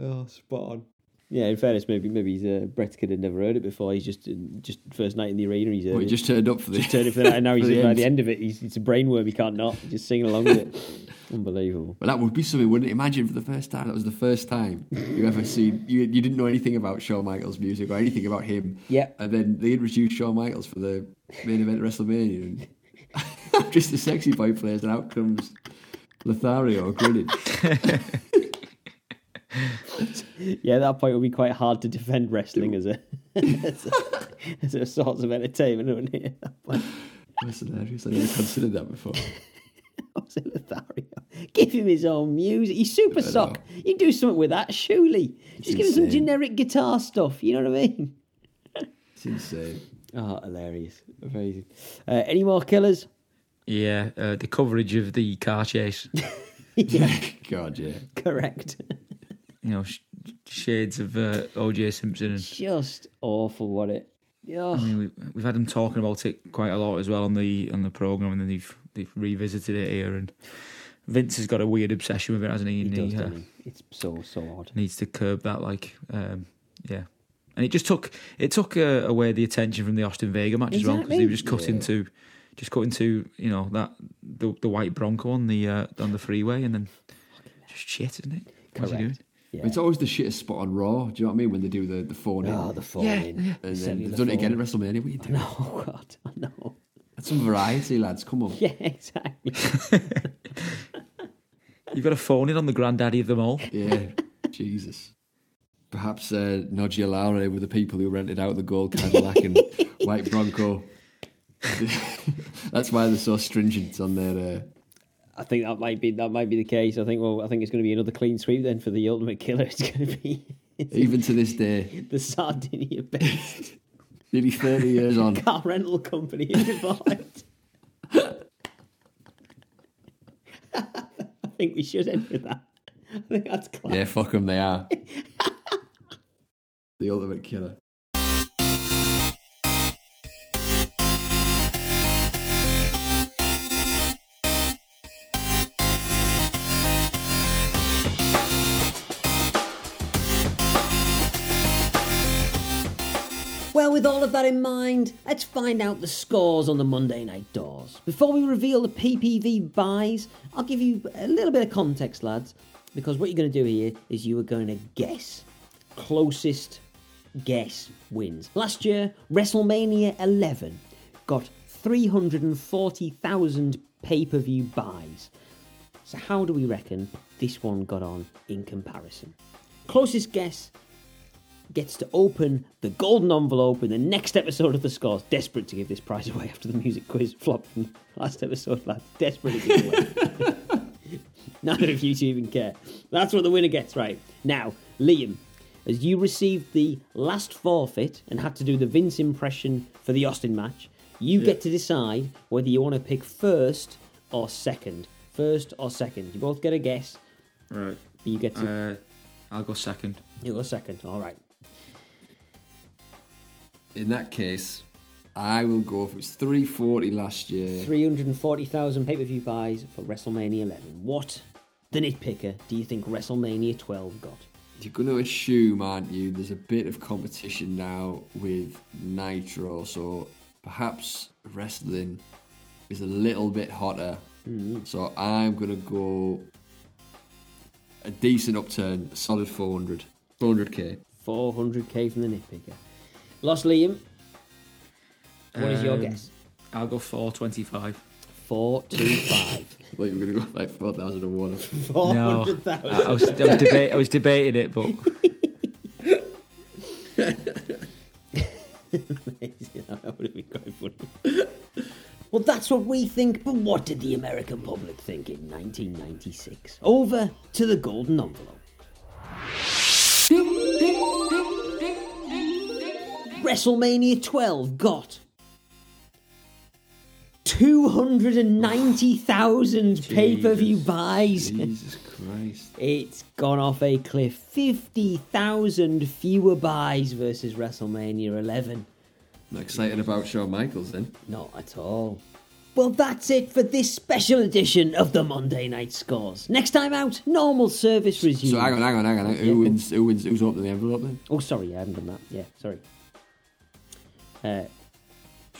Oh, spot on. Yeah, in fairness, maybe maybe he's uh, Bret's kid had never heard it before. He's just just first night in the arena. He's uh, But he just turned up for the turned it for that, and now he's for the by end. the end of it. He's it's a brainworm. He can't not. He's just singing along with it. Unbelievable. Well, that would be something, wouldn't it? Imagine for the first time, that was the first time you ever seen, you, you didn't know anything about Shawn Michaels' music or anything about him. Yeah. And then they introduced Shawn Michaels for the main event of WrestleMania. And just the sexy boy players, and out comes Lothario grinning. Yeah, at that point it would be quite hard to defend wrestling as a as a, as a source of entertainment, wouldn't it? At that point. That's hilarious. I never considered that before. Jose Lothario. Give him his own music. He's super know. sock. You do something with that, surely. Just give him some insane. generic guitar stuff. You know what I mean? It's insane. Oh, hilarious. Amazing. Uh, any more killers? Yeah, uh, the coverage of the car chase. yeah. God, yeah. Correct. You know, sh- shades of uh, O.J. Simpson. And, Just awful, what it? Yeah. I mean, we've, we've had them talking about it quite a lot as well on the on the program, and then they've they've revisited it here. And Vince has got a weird obsession with it, hasn't he? he does, he, uh, he? It's so, so odd. needs to curb that. Like, um, yeah. And it just took it took uh, away the attention from the Austin Vega match as well because they were just cut Exactly. into just cut into you know that the the white Bronco on the uh, on the freeway and then just shit, isn't it? What's doing? Correct. Yeah. It's always the shittest spot on Raw. Do you know what I mean? When they do the, the phone in. Oh, the phone Yeah, in. yeah. and Sending then the they've done it again at. WrestleMania. What are you doing? No, God, I know. That's some variety, lads. Come on. Yeah, exactly. You've got a phone in on the granddaddy of them all. Yeah, Jesus. Perhaps uh, Nodgia Laura were the people who rented out the gold Cadillac and white Bronco. That's why they're so stringent on their. Uh, I think that might be that might be the case. I think well, I think it's going to be another clean sweep then for the ultimate killer. It's going to be even to this day, the Sardinia based nearly 30 years on. car rental company involved. I think we should end with that. I think that's class. Yeah, fuck them, they are. The ultimate killer. With all of that in mind, let's find out the scores on the Monday night doors. Before we reveal the PPV buys, I'll give you a little bit of context, lads, because what you're going to do here is you are going to guess. Closest guess wins. Last year, WrestleMania 11 got 340,000 pay per view buys. So, how do we reckon this one got on in comparison? Closest guess gets to open the golden envelope in the next episode of the scores. Desperate to give this prize away after the music quiz flop from last episode, lads. Desperate to give away. Neither of you two even care. That's what the winner gets, right? Now, Liam, as you received the last forfeit and had to do the Vince impression for the Austin match, you get to decide whether you want to pick first or second. First or second. You both get a guess. Right. You get to. Uh, I'll go second. you go second. All right. In that case, I will go if it's 340 last year. 340,000 pay per view buys for WrestleMania 11. What, the nitpicker, do you think WrestleMania 12 got? You're going to assume, aren't you? There's a bit of competition now with Nitro, so perhaps wrestling is a little bit hotter. Mm. So I'm going to go a decent upturn, solid 400. 400k. 400k from the nitpicker. Lost Liam, what is your Um, guess? I'll go 425. 425. Well, you're going to go like 4,001. No, 400,000. I, I was, I, was deba- I was debating it, but that would have been quite funny. Well, that's what we think, but what did the American public think in 1996? Over to the golden envelope. WrestleMania 12 got 290,000 pay per view buys. Jesus Christ. It's gone off a cliff. 50,000 fewer buys versus WrestleMania 11. I'm excited about Shawn Michaels then. Not at all. Well, that's it for this special edition of the Monday Night Scores. Next time out, normal service resumes. So hang on, hang on, hang on. Who wins? Who wins? Who's opening the envelope then? Oh, sorry, I haven't done that. Yeah, sorry. Uh,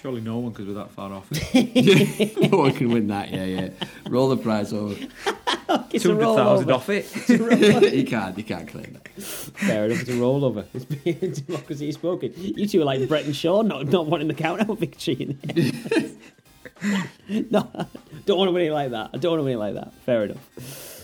surely no one because we're that far off. no one can win that. Yeah, yeah. Roll the prize over. it's a 200,000 rollover. off it. you can't. You can't claim that. Fair enough, it's a rollover. It's being democracy spoken. You two are like Bret and Shawn, not, not wanting the count out victory. In there. no, don't want to win it like that. I don't want to win it like that. Fair enough.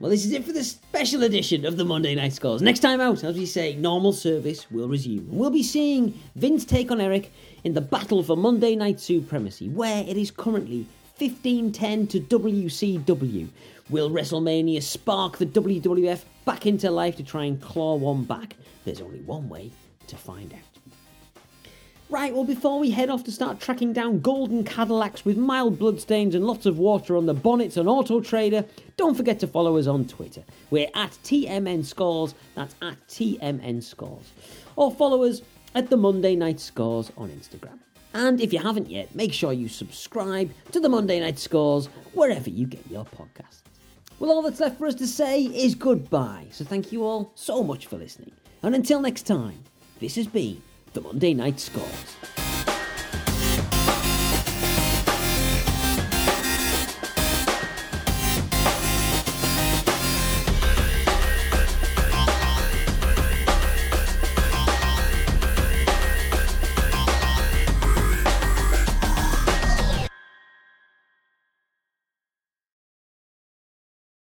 Well, this is it for the special edition of the Monday Night Scores. Next time out, as we say, normal service will resume. And we'll be seeing Vince take on Eric in the battle for Monday Night Supremacy, where it is currently 1510 to WCW. Will WrestleMania spark the WWF back into life to try and claw one back? There's only one way to find out. Right, well, before we head off to start tracking down golden Cadillacs with mild bloodstains and lots of water on the bonnets on Auto Trader, don't forget to follow us on Twitter. We're at TMN Scores, that's at TMN Scores. Or follow us at the Monday Night Scores on Instagram. And if you haven't yet, make sure you subscribe to the Monday Night Scores wherever you get your podcasts. Well, all that's left for us to say is goodbye. So thank you all so much for listening. And until next time, this has been the Monday Night Scores.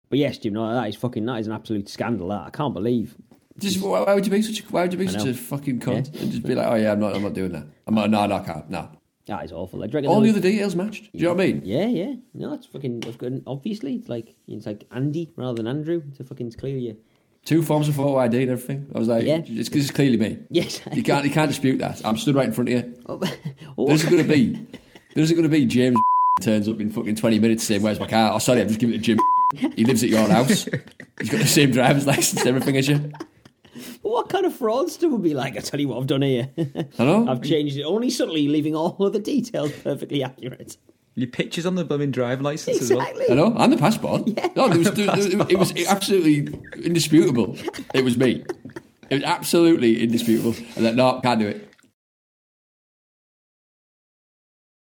But yes, Jim, no, that is fucking that is an absolute scandal. That I can't believe. Just why, why would you be such? A, why would you be such a fucking cunt and just be like, oh yeah, I'm not, I'm not doing that. I'm not, no, no, I can't. No. That is awful. I All the other details matched. Do you know what I mean? Yeah, yeah. No, it's fucking. It's good. Obviously, it's like it's like Andy rather than Andrew. It's a fucking clearly. A, Two forms of photo ID and everything. I was like, Yeah. it's, it's clearly me. yes. You can't, you can't dispute that. I'm stood right in front of you. oh, oh, There's going to be, there's going to be James turns up in fucking 20 minutes saying, "Where's my car?" Oh, sorry, I'm just giving it to Jim. He lives at your house. He's got the same driver's license, everything as you. What kind of fraudster would be like? I tell you what I've done here. I know. I've changed it only subtly, leaving all other details perfectly accurate. Your pictures on the blooming driving license as well. Exactly. I and the passport. No, there was, there, there- it was absolutely indisputable. It was me. It was absolutely indisputable. And then, no, can't do it.